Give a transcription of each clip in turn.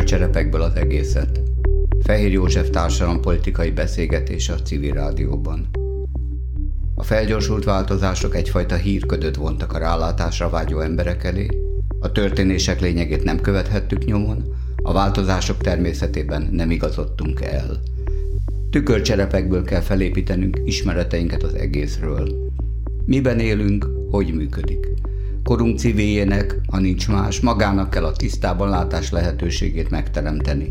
Tükörcserepekből az egészet. Fehér József politikai beszélgetés a civil rádióban. A felgyorsult változások egyfajta hírködöt vontak a rálátásra vágyó emberek elé, a történések lényegét nem követhettük nyomon, a változások természetében nem igazodtunk el. Tükörcserepekből kell felépítenünk ismereteinket az egészről. Miben élünk, hogy működik. Korunk civiljének, ha nincs más, magának kell a tisztában látás lehetőségét megteremteni.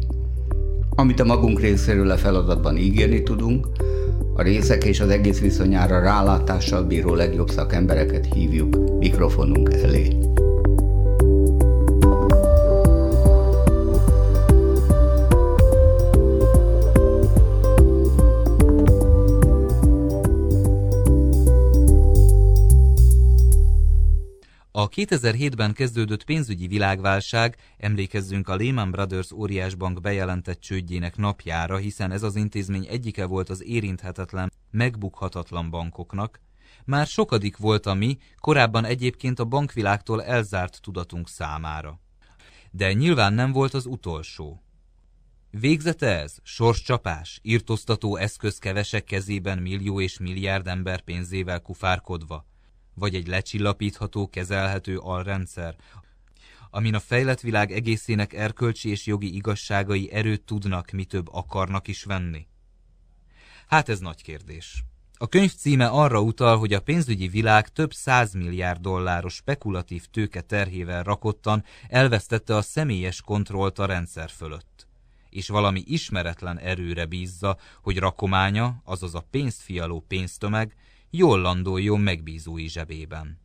Amit a magunk részéről a feladatban ígérni tudunk, a részek és az egész viszonyára rálátással bíró legjobb szakembereket hívjuk mikrofonunk elé. 2007-ben kezdődött pénzügyi világválság, emlékezzünk a Lehman Brothers óriás bank bejelentett csődjének napjára, hiszen ez az intézmény egyike volt az érinthetetlen, megbukhatatlan bankoknak, már sokadik volt a mi, korábban egyébként a bankvilágtól elzárt tudatunk számára. De nyilván nem volt az utolsó. Végzete ez? Sorscsapás? Írtoztató eszköz kevesek kezében millió és milliárd ember pénzével kufárkodva? Vagy egy lecsillapítható, kezelhető alrendszer, amin a fejlett világ egészének erkölcsi és jogi igazságai erőt tudnak, mi több akarnak is venni? Hát ez nagy kérdés. A könyv címe arra utal, hogy a pénzügyi világ több milliárd dolláros spekulatív tőke terhével rakottan elvesztette a személyes kontrollt a rendszer fölött. És valami ismeretlen erőre bízza, hogy rakománya, azaz a pénzt fialó pénztömeg jól landoljon megbízói zsebében.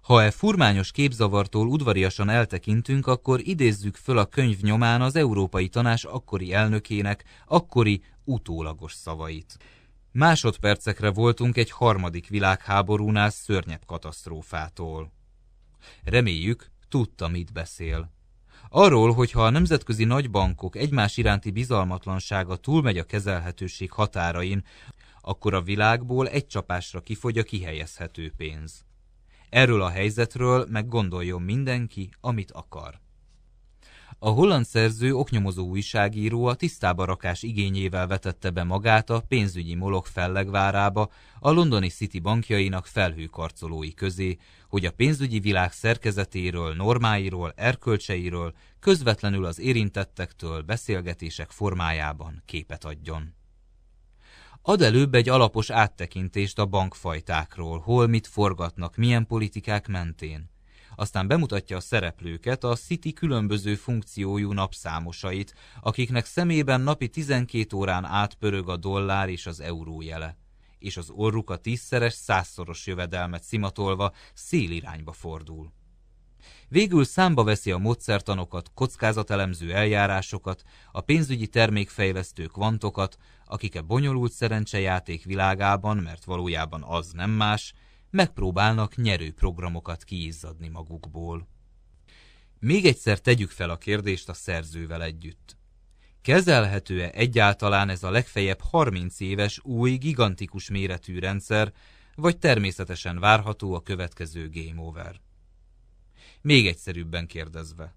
Ha e furmányos képzavartól udvariasan eltekintünk, akkor idézzük föl a könyv nyomán az Európai Tanás akkori elnökének akkori utólagos szavait. Másodpercekre voltunk egy harmadik világháborúnál szörnyebb katasztrófától. Reméljük, tudta, mit beszél. Arról, hogy ha a nemzetközi nagybankok egymás iránti bizalmatlansága túlmegy a kezelhetőség határain, akkor a világból egy csapásra kifogy a kihelyezhető pénz. Erről a helyzetről meg gondoljon mindenki, amit akar. A holland szerző oknyomozó újságíró a tisztába rakás igényével vetette be magát a pénzügyi molok fellegvárába a londoni City bankjainak felhőkarcolói közé, hogy a pénzügyi világ szerkezetéről, normáiról, erkölcseiről közvetlenül az érintettektől beszélgetések formájában képet adjon. Ad előbb egy alapos áttekintést a bankfajtákról, hol mit forgatnak, milyen politikák mentén. Aztán bemutatja a szereplőket, a City különböző funkciójú napszámosait, akiknek szemében napi 12 órán átpörög a dollár és az euró jele és az orruk a tízszeres, százszoros jövedelmet szimatolva szélirányba fordul. Végül számba veszi a módszertanokat, kockázatelemző eljárásokat, a pénzügyi termékfejlesztő kvantokat, akik a bonyolult szerencsejáték világában, mert valójában az nem más, megpróbálnak nyerő programokat kiizzadni magukból. Még egyszer tegyük fel a kérdést a szerzővel együtt. Kezelhető-e egyáltalán ez a legfeljebb 30 éves új, gigantikus méretű rendszer, vagy természetesen várható a következő game over? Még egyszerűbben kérdezve.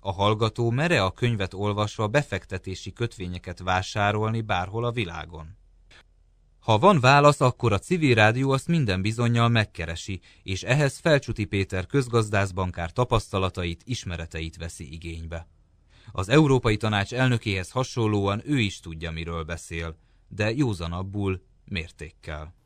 A hallgató mere a könyvet olvasva befektetési kötvényeket vásárolni bárhol a világon? Ha van válasz, akkor a civil rádió azt minden bizonyal megkeresi, és ehhez Felcsuti Péter közgazdászbankár tapasztalatait, ismereteit veszi igénybe. Az Európai Tanács elnökéhez hasonlóan ő is tudja, miről beszél, de józanabbul, mértékkel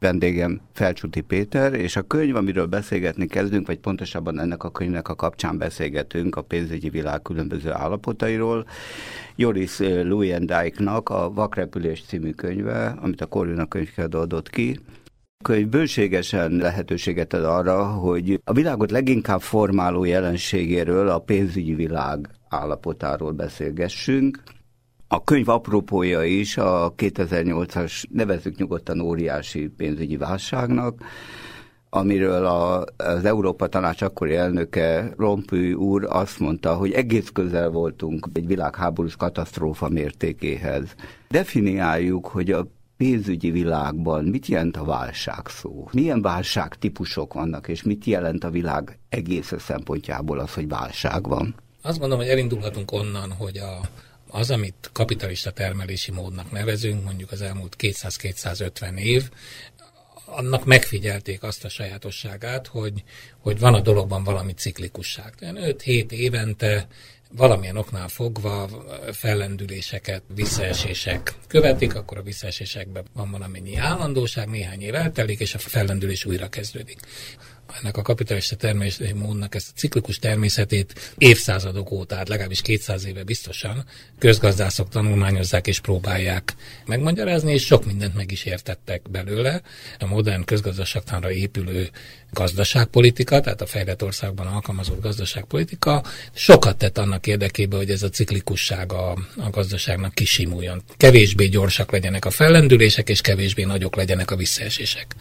vendégem Felcsuti Péter, és a könyv, amiről beszélgetni kezdünk, vagy pontosabban ennek a könyvnek a kapcsán beszélgetünk a pénzügyi világ különböző állapotairól. Joris Luyendijk-nak a Vakrepülés című könyve, amit a Corvina könyvkiadó adott ki, könyv bőségesen lehetőséget ad arra, hogy a világot leginkább formáló jelenségéről, a pénzügyi világ állapotáról beszélgessünk, a könyv apropója is a 2008-as, nevezzük nyugodtan óriási pénzügyi válságnak, amiről a, az Európa Tanács akkori elnöke Rompű úr azt mondta, hogy egész közel voltunk egy világháborús katasztrófa mértékéhez. Definiáljuk, hogy a pénzügyi világban mit jelent a válság szó? Milyen válság típusok vannak, és mit jelent a világ egész szempontjából az, hogy válság van? Azt gondolom, hogy elindulhatunk onnan, hogy a, az, amit kapitalista termelési módnak nevezünk, mondjuk az elmúlt 200-250 év, annak megfigyelték azt a sajátosságát, hogy, hogy van a dologban valami ciklikusság. 5-7 évente valamilyen oknál fogva fellendüléseket, visszaesések követik, akkor a visszaesésekben van valamennyi állandóság, néhány év eltelik, és a fellendülés újra kezdődik ennek a kapitalista természeti módnak ezt a ciklikus természetét évszázadok óta, hát legalábbis 200 éve biztosan közgazdászok tanulmányozzák és próbálják megmagyarázni, és sok mindent meg is értettek belőle. A modern közgazdaságtanra épülő gazdaságpolitika, tehát a fejlett országban alkalmazott gazdaságpolitika sokat tett annak érdekében, hogy ez a ciklikusság a, a gazdaságnak kisimuljon. Kevésbé gyorsak legyenek a fellendülések, és kevésbé nagyok legyenek a visszaesések.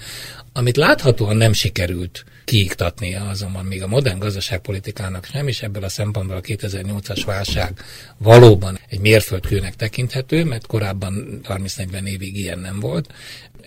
Amit láthatóan nem sikerült kiiktatnia azonban még a modern gazdaságpolitikának sem, és ebből a szempontból a 2008-as válság valóban egy mérföldkőnek tekinthető, mert korábban 30-40 évig ilyen nem volt.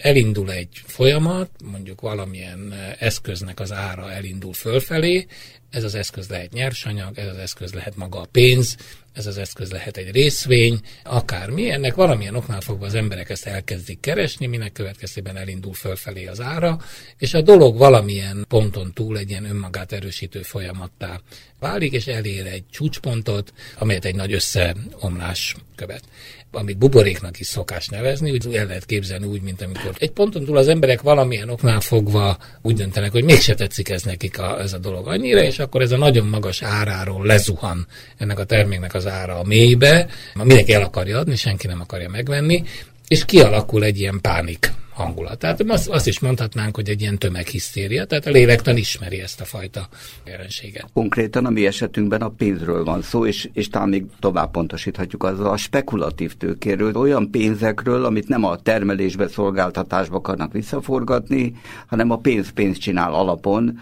Elindul egy folyamat, mondjuk valamilyen eszköznek az ára elindul fölfelé, ez az eszköz lehet nyersanyag, ez az eszköz lehet maga a pénz, ez az eszköz lehet egy részvény, akármi. Ennek valamilyen oknál fogva az emberek ezt elkezdik keresni, minek következtében elindul fölfelé az ára, és a dolog valamilyen ponton túl egy ilyen önmagát erősítő folyamattá válik, és elér egy csúcspontot, amelyet egy nagy összeomlás követ amit buboréknak is szokás nevezni, úgy el lehet képzelni úgy, mint amikor egy ponton túl az emberek valamilyen oknál fogva úgy döntenek, hogy mégse tetszik ez nekik a, ez a dolog annyira, és akkor ez a nagyon magas áráról lezuhan ennek a terméknek az ára a mélybe, mindenki el akarja adni, senki nem akarja megvenni, és kialakul egy ilyen pánik hangulat. Tehát azt, azt is mondhatnánk, hogy egy ilyen tömeghisztéria, tehát a lélektan ismeri ezt a fajta jelenséget. Konkrétan a mi esetünkben a pénzről van szó, és, és talán még tovább pontosíthatjuk azzal a spekulatív tőkéről, olyan pénzekről, amit nem a termelésbe, szolgáltatásba akarnak visszaforgatni, hanem a pénz pénzt csinál alapon,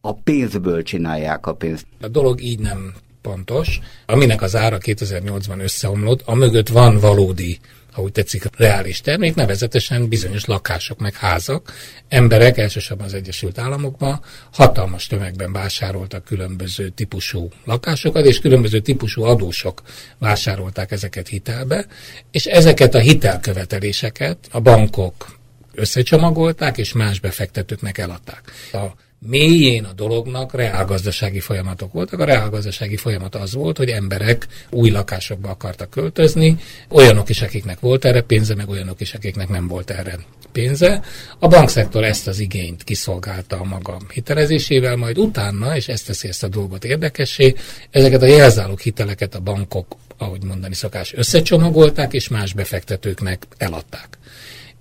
a pénzből csinálják a pénzt. A dolog így nem pontos. Aminek az ára 2008-ban összeomlott, amögött van valódi úgy tetszik, reális termék, nevezetesen bizonyos lakások, meg házak. Emberek, elsősorban az Egyesült Államokban hatalmas tömegben vásároltak különböző típusú lakásokat, és különböző típusú adósok vásárolták ezeket hitelbe, és ezeket a hitelköveteléseket a bankok összecsomagolták, és más befektetőknek eladták. A mélyén a dolognak reálgazdasági folyamatok voltak. A reálgazdasági folyamat az volt, hogy emberek új lakásokba akartak költözni, olyanok is, akiknek volt erre pénze, meg olyanok is, akiknek nem volt erre pénze. A bankszektor ezt az igényt kiszolgálta a maga hitelezésével, majd utána, és ezt teszi ezt a dolgot érdekessé, ezeket a jelzálók hiteleket a bankok, ahogy mondani szokás, összecsomagolták, és más befektetőknek eladták.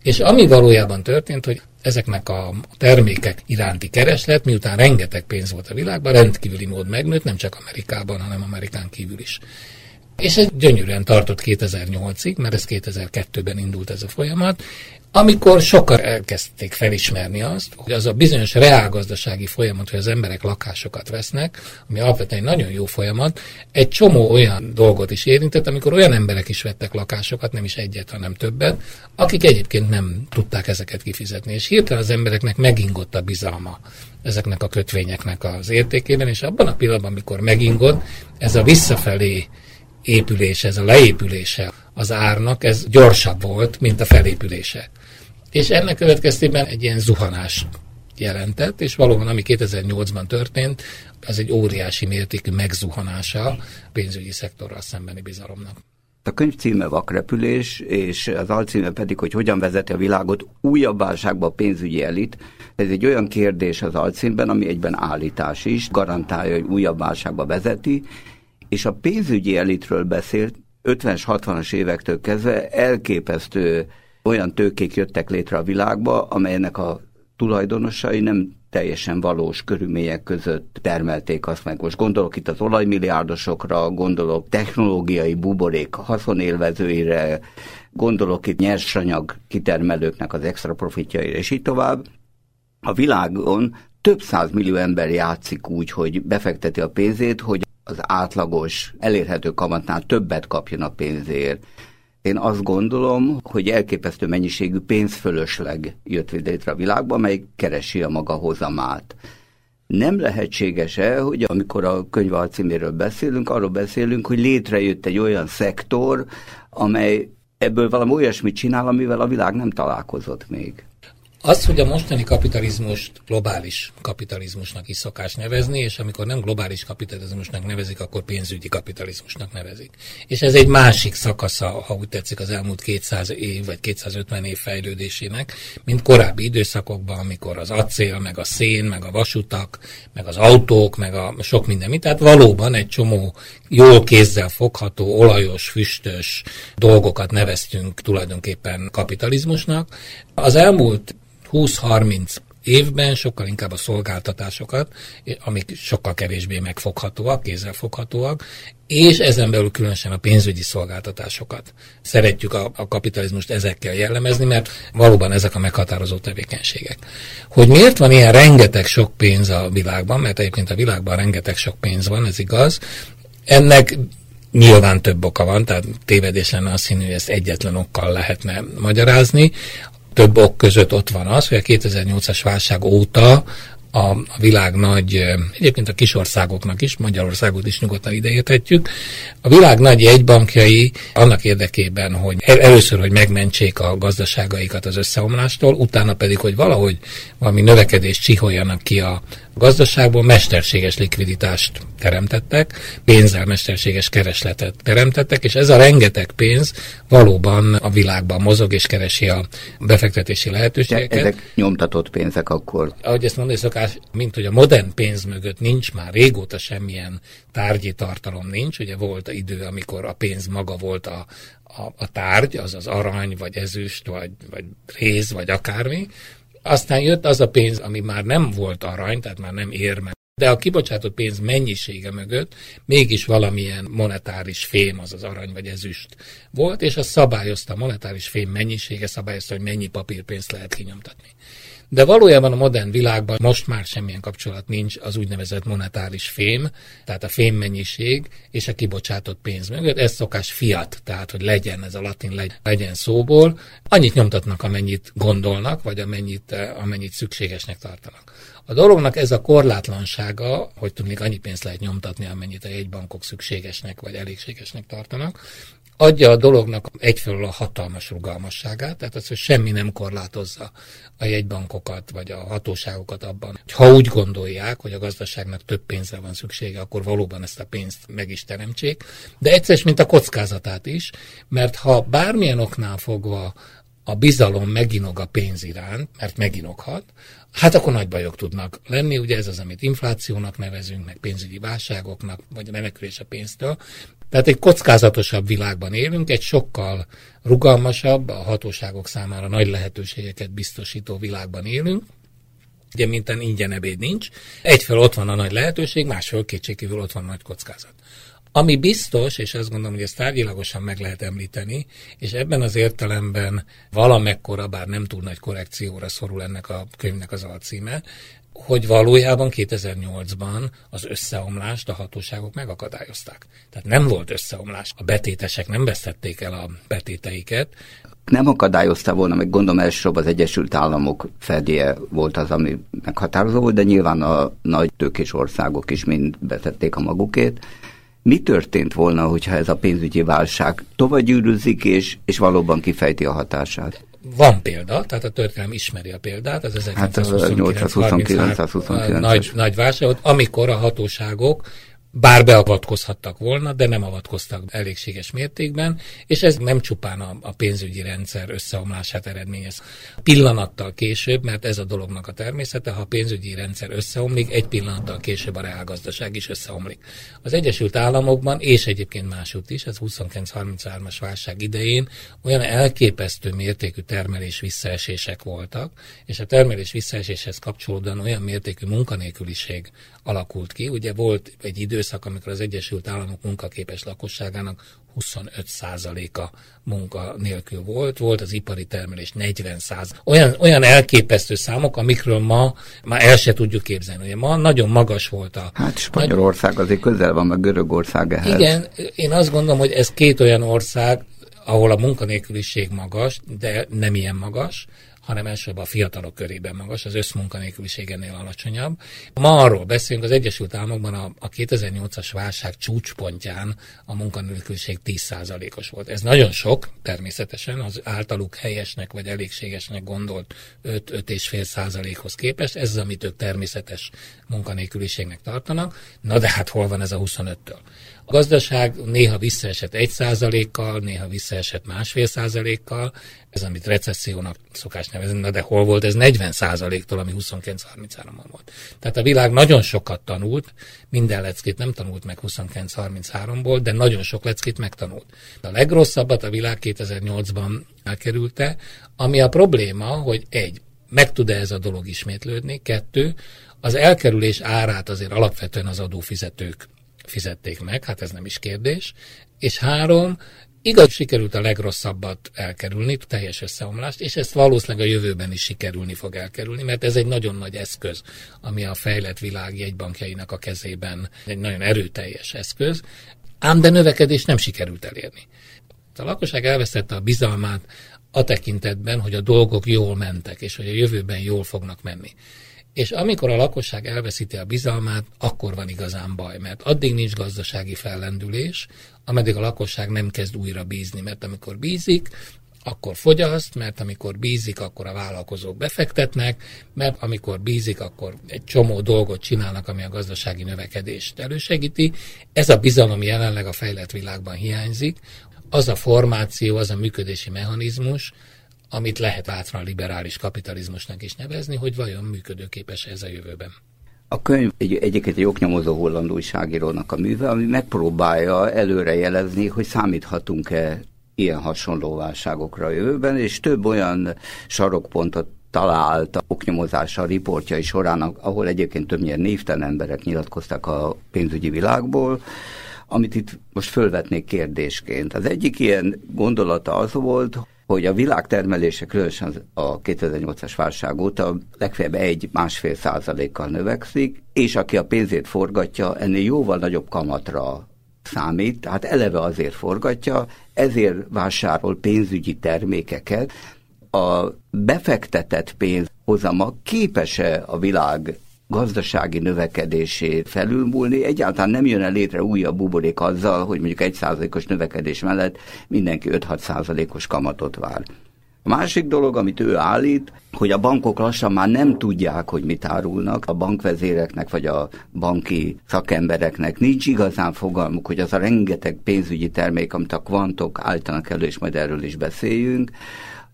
És ami valójában történt, hogy ezeknek a termékek iránti kereslet, miután rengeteg pénz volt a világban, rendkívüli mód megnőtt, nem csak Amerikában, hanem Amerikán kívül is. És ez gyönyörűen tartott 2008-ig, mert ez 2002-ben indult ez a folyamat, amikor sokan elkezdték felismerni azt, hogy az a bizonyos reálgazdasági folyamat, hogy az emberek lakásokat vesznek, ami alapvetően egy nagyon jó folyamat, egy csomó olyan dolgot is érintett, amikor olyan emberek is vettek lakásokat, nem is egyet, hanem többet, akik egyébként nem tudták ezeket kifizetni. És hirtelen az embereknek megingott a bizalma ezeknek a kötvényeknek az értékében, és abban a pillanatban, amikor megingott, ez a visszafelé épülés, ez a leépülése az árnak, ez gyorsabb volt, mint a felépülése. És ennek következtében egy ilyen zuhanás jelentett, és valóban ami 2008-ban történt, az egy óriási mértékű megzuhanása a pénzügyi szektorral szembeni bizalomnak. A könyv címe Vakrepülés, és az alcíme pedig, hogy hogyan vezeti a világot újabb válságba a pénzügyi elit. Ez egy olyan kérdés az alcímben, ami egyben állítás is, garantálja, hogy újabb válságba vezeti, és a pénzügyi elitről beszélt 50-es, 60-as évektől kezdve elképesztő olyan tőkék jöttek létre a világba, amelynek a tulajdonosai nem teljesen valós körülmények között termelték azt meg. Most gondolok itt az olajmilliárdosokra, gondolok technológiai buborék haszonélvezőire, gondolok itt nyersanyag kitermelőknek az extra profitjaira, és így tovább. A világon több száz millió ember játszik úgy, hogy befekteti a pénzét, hogy az átlagos elérhető kamatnál többet kapjon a pénzért. Én azt gondolom, hogy elképesztő mennyiségű pénzfölösleg jött létre a világban, mely keresi a maga hozamát. Nem lehetséges-e, hogy amikor a könyv alcíméről beszélünk, arról beszélünk, hogy létrejött egy olyan szektor, amely ebből valami olyasmit csinál, amivel a világ nem találkozott még. Az, hogy a mostani kapitalizmust globális kapitalizmusnak is szokás nevezni, és amikor nem globális kapitalizmusnak nevezik, akkor pénzügyi kapitalizmusnak nevezik. És ez egy másik szakasza, ha úgy tetszik, az elmúlt 200 év vagy 250 év fejlődésének, mint korábbi időszakokban, amikor az acél, meg a szén, meg a vasutak, meg az autók, meg a sok minden. Tehát valóban egy csomó jól kézzel fogható, olajos, füstös dolgokat neveztünk tulajdonképpen kapitalizmusnak. Az elmúlt 20-30 évben sokkal inkább a szolgáltatásokat, amik sokkal kevésbé megfoghatóak, kézzelfoghatóak, és ezen belül különösen a pénzügyi szolgáltatásokat. Szeretjük a, a kapitalizmust ezekkel jellemezni, mert valóban ezek a meghatározó tevékenységek. Hogy miért van ilyen rengeteg sok pénz a világban, mert egyébként a világban rengeteg sok pénz van, ez igaz, ennek Nyilván több oka van, tehát tévedés lenne azt hinni, hogy ezt egyetlen okkal lehetne magyarázni több ok között ott van az, hogy a 2008-as válság óta a, a világ nagy, egyébként a kisországoknak is, Magyarországot is nyugodtan ideérthetjük, a világ nagy jegybankjai annak érdekében, hogy először, hogy megmentsék a gazdaságaikat az összeomlástól, utána pedig, hogy valahogy valami növekedést csiholjanak ki a, gazdaságból mesterséges likviditást teremtettek, pénzzel mesterséges keresletet teremtettek, és ez a rengeteg pénz valóban a világban mozog és keresi a befektetési lehetőségeket. De ezek nyomtatott pénzek akkor. Ahogy ezt mondani szokás, mint hogy a modern pénz mögött nincs már régóta semmilyen tárgyi tartalom nincs. Ugye volt idő, amikor a pénz maga volt a, a, a tárgy, az az arany, vagy ezüst, vagy, vagy réz, vagy akármi, aztán jött az a pénz, ami már nem volt arany, tehát már nem ér meg. De a kibocsátott pénz mennyisége mögött mégis valamilyen monetáris fém, az az arany vagy ezüst volt, és az szabályozta, a monetáris fém mennyisége szabályozta, hogy mennyi papírpénzt lehet kinyomtatni. De valójában a modern világban most már semmilyen kapcsolat nincs az úgynevezett monetáris fém, tehát a fém mennyiség és a kibocsátott pénz mögött. Ez szokás fiat, tehát hogy legyen, ez a latin legyen szóból. Annyit nyomtatnak, amennyit gondolnak, vagy amennyit, amennyit szükségesnek tartanak. A dolognak ez a korlátlansága, hogy tudnék annyi pénzt lehet nyomtatni, amennyit a jegybankok szükségesnek vagy elégségesnek tartanak, adja a dolognak egyfelől a hatalmas rugalmasságát, tehát az, hogy semmi nem korlátozza a jegybankokat vagy a hatóságokat abban, ha úgy gondolják, hogy a gazdaságnak több pénzre van szüksége, akkor valóban ezt a pénzt meg is teremtsék, de egyszer, mint a kockázatát is, mert ha bármilyen oknál fogva a bizalom meginog a pénz iránt, mert meginoghat, hát akkor nagy bajok tudnak lenni. Ugye ez az, amit inflációnak nevezünk, meg pénzügyi válságoknak, vagy a menekülés a pénztől. Tehát egy kockázatosabb világban élünk, egy sokkal rugalmasabb, a hatóságok számára nagy lehetőségeket biztosító világban élünk, ugye minten ingyen ebéd nincs. Egyfelől ott van a nagy lehetőség, másfelől kétségkívül ott van nagy kockázat. Ami biztos, és azt gondolom, hogy ezt tárgyilagosan meg lehet említeni, és ebben az értelemben valamekkora, bár nem túl nagy korrekcióra szorul ennek a könyvnek az alcíme, hogy valójában 2008-ban az összeomlást a hatóságok megakadályozták. Tehát nem volt összeomlás. A betétesek nem vesztették el a betéteiket. Nem akadályozta volna, meg gondolom elsősorban az Egyesült Államok fedje volt az, ami meghatározó volt, de nyilván a nagy tőkés országok is mind betették a magukét. Mi történt volna, hogyha ez a pénzügyi válság tovább gyűrűzik, és, és valóban kifejti a hatását? Van példa, tehát a történelem ismeri a példát, az 1929 hát, nagy, nagy válságot, amikor a hatóságok bár beavatkozhattak volna, de nem avatkoztak elégséges mértékben, és ez nem csupán a, a pénzügyi rendszer összeomlását eredményez. Pillanattal később, mert ez a dolognak a természete, ha a pénzügyi rendszer összeomlik, egy pillanattal később a reálgazdaság is összeomlik. Az Egyesült Államokban, és egyébként másút is, ez 29-33-as válság idején olyan elképesztő mértékű termelés visszaesések voltak, és a termelés visszaeséshez kapcsolódóan olyan mértékű munkanélküliség alakult ki. Ugye volt egy időszak, amikor az Egyesült Államok munkaképes lakosságának 25%-a munka nélkül volt, volt az ipari termelés 40 Olyan, olyan elképesztő számok, amikről ma már el se tudjuk képzelni. Ugye ma nagyon magas volt a... Hát Spanyolország azért közel van, meg Görögország ehhez. Igen, én azt gondolom, hogy ez két olyan ország, ahol a munkanélküliség magas, de nem ilyen magas, hanem elsősorban a fiatalok körében magas, az összmunkanélküliség ennél alacsonyabb. Ma arról beszélünk, az Egyesült Államokban a, a 2008-as válság csúcspontján a munkanélküliség 10%-os volt. Ez nagyon sok, természetesen, az általuk helyesnek vagy elégségesnek gondolt 5-5,5 százalékhoz képest. Ez az, amit ők természetes munkanélküliségnek tartanak. Na de hát hol van ez a 25-től? A gazdaság néha visszaesett egy százalékkal, néha visszaesett másfél százalékkal, ez amit recessziónak szokás nevezni, de hol volt ez 40 százaléktól, ami 29-33-ban volt. Tehát a világ nagyon sokat tanult, minden leckét nem tanult meg 29-33-ból, de nagyon sok leckét megtanult. A legrosszabbat a világ 2008-ban elkerülte, ami a probléma, hogy egy, meg tud-e ez a dolog ismétlődni, kettő, az elkerülés árát azért alapvetően az adófizetők fizették meg, hát ez nem is kérdés. És három, igaz, sikerült a legrosszabbat elkerülni, teljes összeomlást, és ezt valószínűleg a jövőben is sikerülni fog elkerülni, mert ez egy nagyon nagy eszköz, ami a fejlett világ jegybankjainak a kezében egy nagyon erőteljes eszköz, ám de növekedés nem sikerült elérni. A lakosság elvesztette a bizalmát a tekintetben, hogy a dolgok jól mentek, és hogy a jövőben jól fognak menni. És amikor a lakosság elveszíti a bizalmát, akkor van igazán baj, mert addig nincs gazdasági fellendülés, ameddig a lakosság nem kezd újra bízni, mert amikor bízik, akkor fogyaszt, mert amikor bízik, akkor a vállalkozók befektetnek, mert amikor bízik, akkor egy csomó dolgot csinálnak, ami a gazdasági növekedést elősegíti. Ez a bizalom jelenleg a fejlett világban hiányzik. Az a formáció, az a működési mechanizmus, amit lehet bátran liberális kapitalizmusnak is nevezni, hogy vajon működőképes ez a jövőben. A könyv egy, egyébként egy oknyomozó holland újságírónak a műve, ami megpróbálja előrejelezni, hogy számíthatunk-e ilyen hasonló válságokra a jövőben, és több olyan sarokpontot talált a oknyomozása a riportjai során, ahol egyébként többnyire névtelen emberek nyilatkoztak a pénzügyi világból, amit itt most fölvetnék kérdésként. Az egyik ilyen gondolata az volt, hogy a világtermelése különösen a 2008-as válság óta legfeljebb egy-másfél százalékkal növekszik, és aki a pénzét forgatja, ennél jóval nagyobb kamatra számít, tehát eleve azért forgatja, ezért vásárol pénzügyi termékeket. A befektetett pénz hozama képes-e a világ gazdasági növekedését felülmúlni. Egyáltalán nem jön el létre újabb buborék azzal, hogy mondjuk egy százalékos növekedés mellett mindenki 5-6 százalékos kamatot vár. A másik dolog, amit ő állít, hogy a bankok lassan már nem tudják, hogy mit árulnak. A bankvezéreknek vagy a banki szakembereknek nincs igazán fogalmuk, hogy az a rengeteg pénzügyi termék, amit a kvantok állítanak elő, és majd erről is beszéljünk,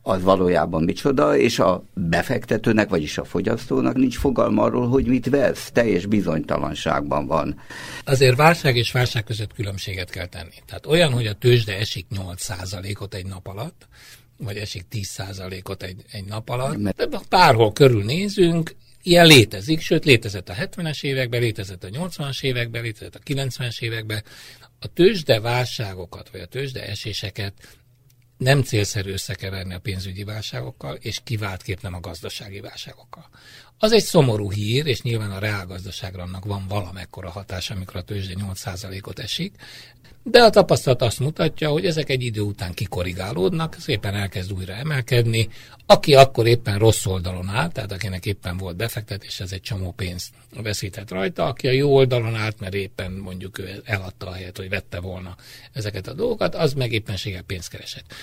az valójában micsoda, és a befektetőnek, vagyis a fogyasztónak nincs fogalma arról, hogy mit vesz, teljes bizonytalanságban van. Azért válság és válság között különbséget kell tenni. Tehát olyan, hogy a tőzsde esik 8%-ot egy nap alatt, vagy esik 10%-ot egy, egy nap alatt, Mert... párhol körülnézünk, Ilyen létezik, sőt létezett a 70-es években, létezett a 80-as években, létezett a 90-es években. A tőzsde válságokat, vagy a tőzsde eséseket nem célszerű összekeverni a pénzügyi válságokkal, és kiváltképp nem a gazdasági válságokkal. Az egy szomorú hír, és nyilván a reálgazdaságra annak van valamekkora hatása, amikor a tőzsde 8%-ot esik, de a tapasztalat azt mutatja, hogy ezek egy idő után kikorrigálódnak, szépen elkezd újra emelkedni. Aki akkor éppen rossz oldalon állt, tehát akinek éppen volt befektetés, ez egy csomó pénzt veszített rajta, aki a jó oldalon állt, mert éppen mondjuk ő eladta a helyet, hogy vette volna ezeket a dolgokat, az meg éppenséggel pénzt keresett.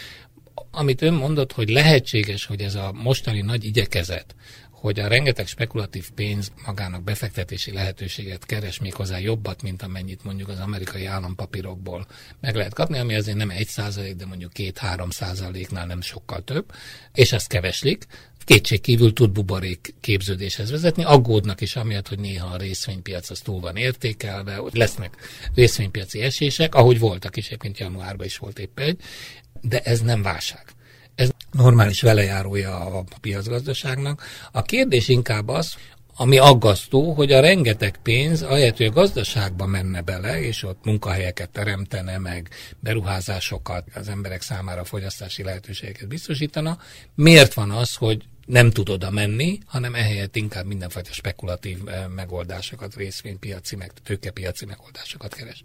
Amit ön mondott, hogy lehetséges, hogy ez a mostani nagy igyekezet, hogy a rengeteg spekulatív pénz magának befektetési lehetőséget keres még hozzá jobbat, mint amennyit mondjuk az amerikai állampapírokból meg lehet kapni, ami azért nem egy százalék, de mondjuk két-három százaléknál nem sokkal több, és ezt keveslik, kétség kívül tud buborék képződéshez vezetni, aggódnak is amiatt, hogy néha a részvénypiac az túl van értékelve, hogy lesznek részvénypiaci esések, ahogy voltak is, egyébként januárban is volt épp egy, de ez nem válság ez normális velejárója a piacgazdaságnak. A kérdés inkább az, ami aggasztó, hogy a rengeteg pénz, ahelyett, hogy a gazdaságba menne bele, és ott munkahelyeket teremtene, meg beruházásokat, az emberek számára fogyasztási lehetőségeket biztosítana, miért van az, hogy nem tud oda menni, hanem ehelyett inkább mindenfajta spekulatív eh, megoldásokat, részvénypiaci, meg tőkepiaci megoldásokat keres.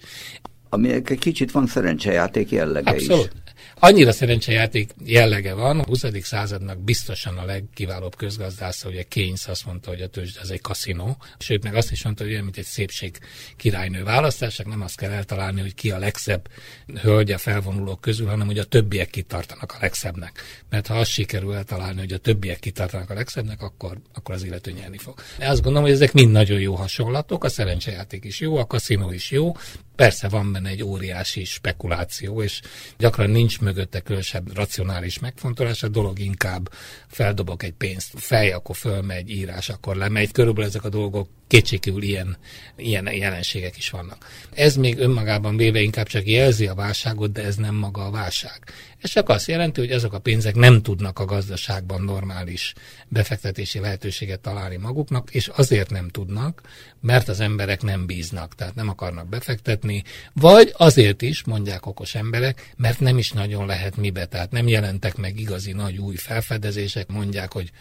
Ami egy kicsit van szerencsejáték jellege Abszolút. is. Annyira szerencsejáték jellege van, a 20. századnak biztosan a legkiválóbb közgazdásza, ugye Keynes azt mondta, hogy a tőzsde az egy kaszinó, sőt meg azt is mondta, hogy olyan, mint egy szépség királynő választás, nem azt kell eltalálni, hogy ki a legszebb hölgy a felvonulók közül, hanem hogy a többiek kitartanak a legszebbnek. Mert ha azt sikerül eltalálni, hogy a többiek kitartanak a legszebbnek, akkor, akkor az illető nyerni fog. De azt gondolom, hogy ezek mind nagyon jó hasonlatok, a szerencsejáték is jó, a kaszinó is jó, Persze van benne egy óriási spekuláció, és gyakran nincs mögötte különösebb racionális megfontolás, a dolog inkább feldobok egy pénzt, fej, akkor fölmegy, írás, akkor lemegy. Körülbelül ezek a dolgok kétségkívül ilyen, ilyen jelenségek is vannak. Ez még önmagában véve inkább csak jelzi a válságot, de ez nem maga a válság. Ez csak azt jelenti, hogy azok a pénzek nem tudnak a gazdaságban normális befektetési lehetőséget találni maguknak, és azért nem tudnak, mert az emberek nem bíznak, tehát nem akarnak befektetni, vagy azért is, mondják okos emberek, mert nem is nagyon lehet mibe, tehát nem jelentek meg igazi nagy új felfedezések, mondják, hogy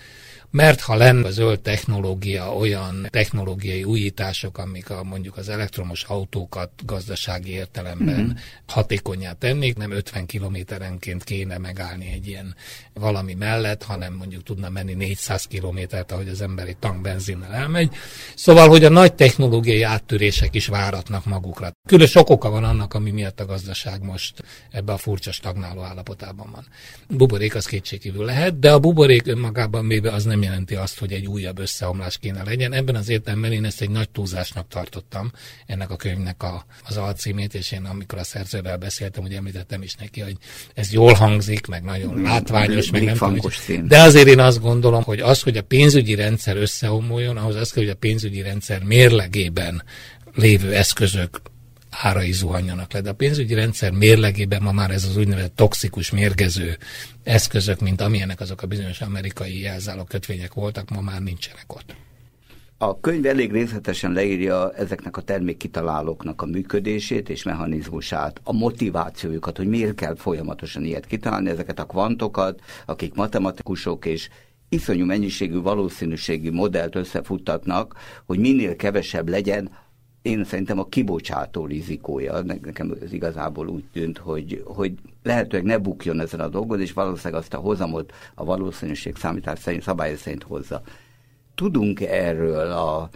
mert ha lenne a zöld technológia olyan technológiai újítások, amik a, mondjuk az elektromos autókat gazdasági értelemben mm-hmm. hatékonyá tennék, nem 50 kilométerenként kéne megállni egy ilyen valami mellett, hanem mondjuk tudna menni 400 kilométert, ahogy az ember egy tank benzinnel elmegy. Szóval, hogy a nagy technológiai áttörések is váratnak magukra. Külön sok oka van annak, ami miatt a gazdaság most ebbe a furcsa stagnáló állapotában van. Buborék az kétségkívül lehet, de a buborék önmagában véve az nem jelenti azt, hogy egy újabb összeomlás kéne legyen. Ebben az értelemben én ezt egy nagy túlzásnak tartottam, ennek a könyvnek a, az alcímét, és én amikor a szerzővel beszéltem, hogy említettem is neki, hogy ez jól hangzik, meg nagyon látványos, meg nem tudom, De azért én azt gondolom, hogy az, hogy a pénzügyi rendszer összeomoljon, ahhoz az kell, hogy a pénzügyi rendszer mérlegében lévő eszközök árai zuhanjanak le. De a pénzügyi rendszer mérlegében ma már ez az úgynevezett toxikus, mérgező eszközök, mint amilyenek azok a bizonyos amerikai jelzáló kötvények voltak, ma már nincsenek ott. A könyv elég részletesen leírja ezeknek a termékkitalálóknak a működését és mechanizmusát, a motivációjukat, hogy miért kell folyamatosan ilyet kitalálni, ezeket a kvantokat, akik matematikusok és iszonyú mennyiségű valószínűségi modellt összefuttatnak, hogy minél kevesebb legyen én szerintem a kibocsátó rizikója, nekem ez igazából úgy tűnt, hogy, hogy lehetőleg ne bukjon ezen a dolgon, és valószínűleg azt a hozamot a valószínűség számítás szerint, szabály szerint hozza. Tudunk erről a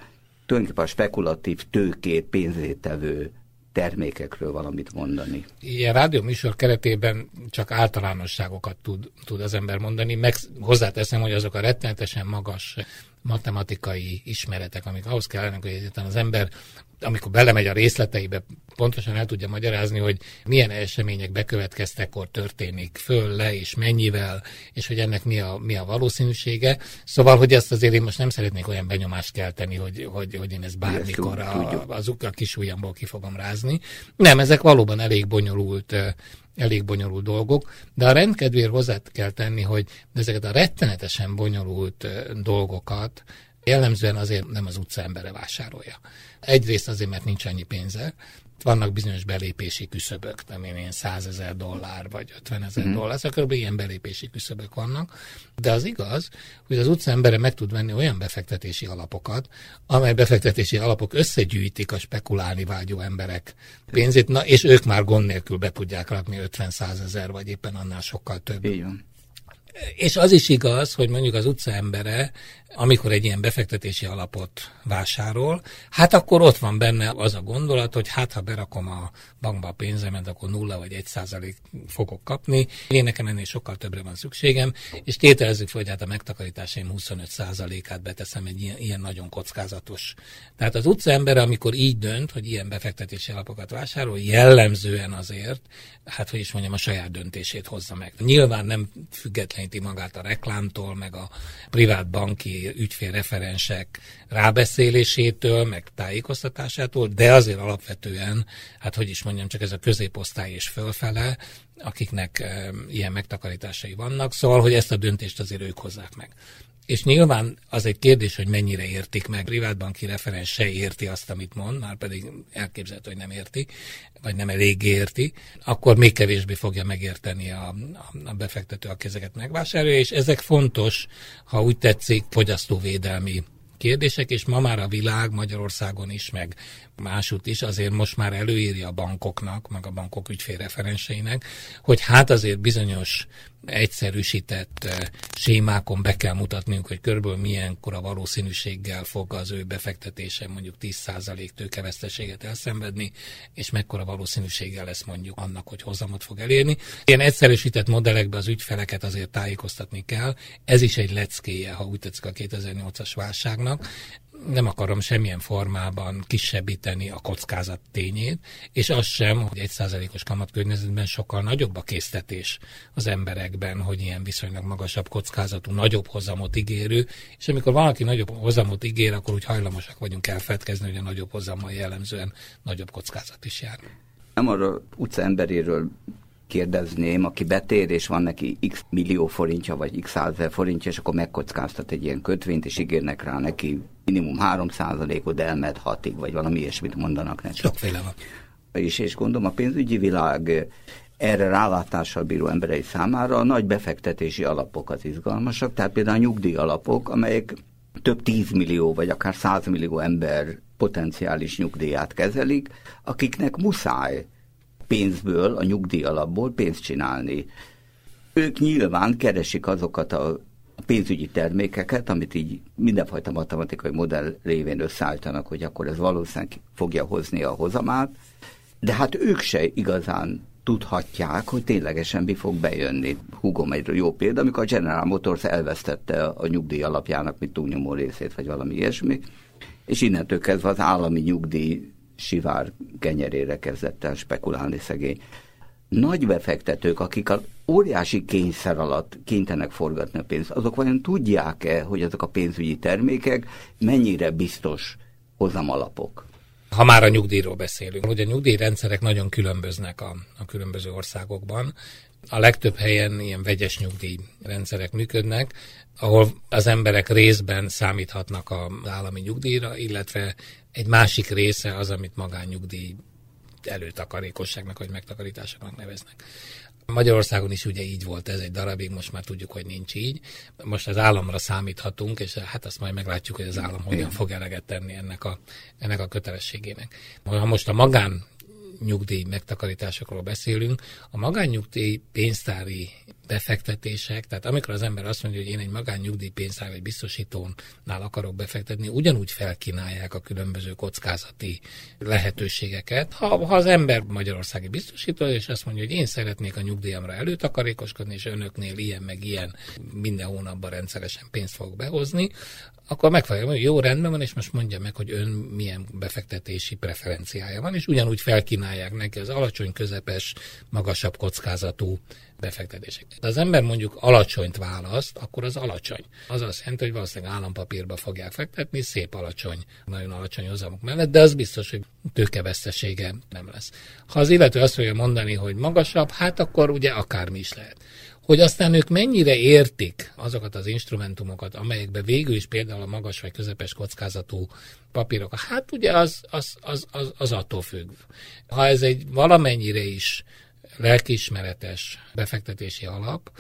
tulajdonképpen a spekulatív tőkét pénzétevő termékekről valamit mondani. Ilyen rádióműsor keretében csak általánosságokat tud, tud az ember mondani, meg hozzáteszem, hogy azok a rettenetesen magas matematikai ismeretek, amik ahhoz kellene, hogy az ember amikor belemegy a részleteibe, pontosan el tudja magyarázni, hogy milyen események bekövetkeztekor történik föl, le, és mennyivel, és hogy ennek mi a, mi a valószínűsége. Szóval, hogy ezt azért én most nem szeretnék olyan benyomást kelteni, hogy, hogy, hogy én ezt bármikor a, az a kis ujjamból ki fogom rázni. Nem, ezek valóban elég bonyolult elég bonyolult dolgok, de a rendkedvéért hozzá kell tenni, hogy ezeket a rettenetesen bonyolult dolgokat jellemzően azért nem az utca embere vásárolja. Egyrészt azért, mert nincs annyi pénze, vannak bizonyos belépési küszöbök, nem én, én 100 ezer dollár vagy 50 ezer mm. dollár, szóval kb. ilyen belépési küszöbök vannak. De az igaz, hogy az utca embere meg tud venni olyan befektetési alapokat, amely befektetési alapok összegyűjtik a spekulálni vágyó emberek pénzét, na, és ők már gond nélkül be tudják rakni 50-100 ezer, vagy éppen annál sokkal több. Igen. És az is igaz, hogy mondjuk az utca embere amikor egy ilyen befektetési alapot vásárol, hát akkor ott van benne az a gondolat, hogy hát ha berakom a bankba a pénzemet, akkor nulla vagy egy százalék fogok kapni. Én nekem ennél sokkal többre van szükségem, és tételezzük fel, hogy hát a megtakarításaim 25 százalékát beteszem egy ilyen, ilyen nagyon kockázatos. Tehát az utca ember, amikor így dönt, hogy ilyen befektetési alapokat vásárol, jellemzően azért, hát hogy is mondjam, a saját döntését hozza meg. Nyilván nem függetleníti magát a reklámtól, meg a privát banki ügyfélreferensek rábeszélésétől, meg tájékoztatásától, de azért alapvetően, hát hogy is mondjam, csak ez a középosztály és fölfele, akiknek ilyen megtakarításai vannak, szóval, hogy ezt a döntést azért ők hozzák meg. És nyilván az egy kérdés, hogy mennyire értik meg. Privátbanki referens se érti azt, amit mond, már pedig elképzelhető, hogy nem érti, vagy nem elég érti, akkor még kevésbé fogja megérteni a, a befektető, aki ezeket megvásárolja, és ezek fontos, ha úgy tetszik, fogyasztóvédelmi kérdések, és ma már a világ Magyarországon is, meg másút is azért most már előírja a bankoknak, meg a bankok ügyfélreferenseinek, hogy hát azért bizonyos egyszerűsített sémákon be kell mutatniuk, hogy körülbelül milyenkor a valószínűséggel fog az ő befektetése mondjuk 10% tőkeveszteséget elszenvedni, és mekkora valószínűséggel lesz mondjuk annak, hogy hozamot fog elérni. Ilyen egyszerűsített modellekbe az ügyfeleket azért tájékoztatni kell. Ez is egy leckéje, ha úgy tetszik a 2008-as válságnak nem akarom semmilyen formában kisebbíteni a kockázat tényét, és az sem, hogy egy százalékos kamatkörnyezetben sokkal nagyobb a késztetés az emberekben, hogy ilyen viszonylag magasabb kockázatú, nagyobb hozamot ígérő, és amikor valaki nagyobb hozamot ígér, akkor úgy hajlamosak vagyunk elfedkezni, hogy a nagyobb hozammal jellemzően nagyobb kockázat is jár. Nem arra utca emberéről kérdezném, aki betér, és van neki x millió forintja, vagy x százezer forintja, és akkor megkockáztat egy ilyen kötvényt, és ígérnek rá neki minimum 3 ot elmed 6 vagy valami ilyesmit mondanak neki. Sokféle van. És, és gondolom a pénzügyi világ erre rálátással bíró emberei számára a nagy befektetési alapok az izgalmasak, tehát például a nyugdíj alapok, amelyek több tízmillió vagy akár százmillió ember potenciális nyugdíját kezelik, akiknek muszáj pénzből, a nyugdíj alapból pénzt csinálni. Ők nyilván keresik azokat a pénzügyi termékeket, amit így mindenfajta matematikai modell révén összeállítanak, hogy akkor ez valószínűleg fogja hozni a hozamát, de hát ők se igazán tudhatják, hogy ténylegesen mi fog bejönni. Hugom egy jó példa, amikor a General Motors elvesztette a nyugdíj alapjának, mint túlnyomó részét, vagy valami ilyesmi, és innentől kezdve az állami nyugdíj sivár kenyerére kezdett el spekulálni szegény. Nagy befektetők, akik a óriási kényszer alatt kénytenek forgatni a pénzt, azok vajon tudják-e, hogy ezek a pénzügyi termékek mennyire biztos hozamalapok? Ha már a nyugdíjról beszélünk, hogy a nyugdíjrendszerek nagyon különböznek a, a különböző országokban. A legtöbb helyen ilyen vegyes nyugdíjrendszerek működnek, ahol az emberek részben számíthatnak az állami nyugdíjra, illetve egy másik része az, amit magánnyugdíj előtakarékosságnak vagy megtakarításoknak neveznek. Magyarországon is ugye így volt ez egy darabig, most már tudjuk, hogy nincs így. Most az államra számíthatunk, és hát azt majd meglátjuk, hogy az állam hogyan fog eleget tenni ennek a, ennek a kötelességének. Ha most a magán nyugdíj megtakarításokról beszélünk, a magánnyugdíj pénztári befektetések, tehát amikor az ember azt mondja, hogy én egy magánnyugdíj pénztár vagy biztosítónál akarok befektetni, ugyanúgy felkínálják a különböző kockázati lehetőségeket. Ha, ha az ember magyarországi biztosító, és azt mondja, hogy én szeretnék a nyugdíjamra előtakarékoskodni, és önöknél ilyen meg ilyen minden hónapban rendszeresen pénzt fog behozni, akkor megfelelően, hogy jó, rendben van, és most mondja meg, hogy ön milyen befektetési preferenciája van, és ugyanúgy felkínálják neki az alacsony, közepes, magasabb kockázatú befektetések. De az ember mondjuk alacsonyt választ, akkor az alacsony. Az azt jelenti, hogy valószínűleg állampapírba fogják fektetni, szép alacsony, nagyon alacsony hozamok mellett, de az biztos, hogy tőkevesztesége nem lesz. Ha az illető azt fogja mondani, hogy magasabb, hát akkor ugye akármi is lehet. Hogy aztán ők mennyire értik azokat az instrumentumokat, amelyekbe végül is például a magas vagy közepes kockázatú papírok, hát ugye az, az, az, az, az attól függ. Ha ez egy valamennyire is lelkiismeretes befektetési alap,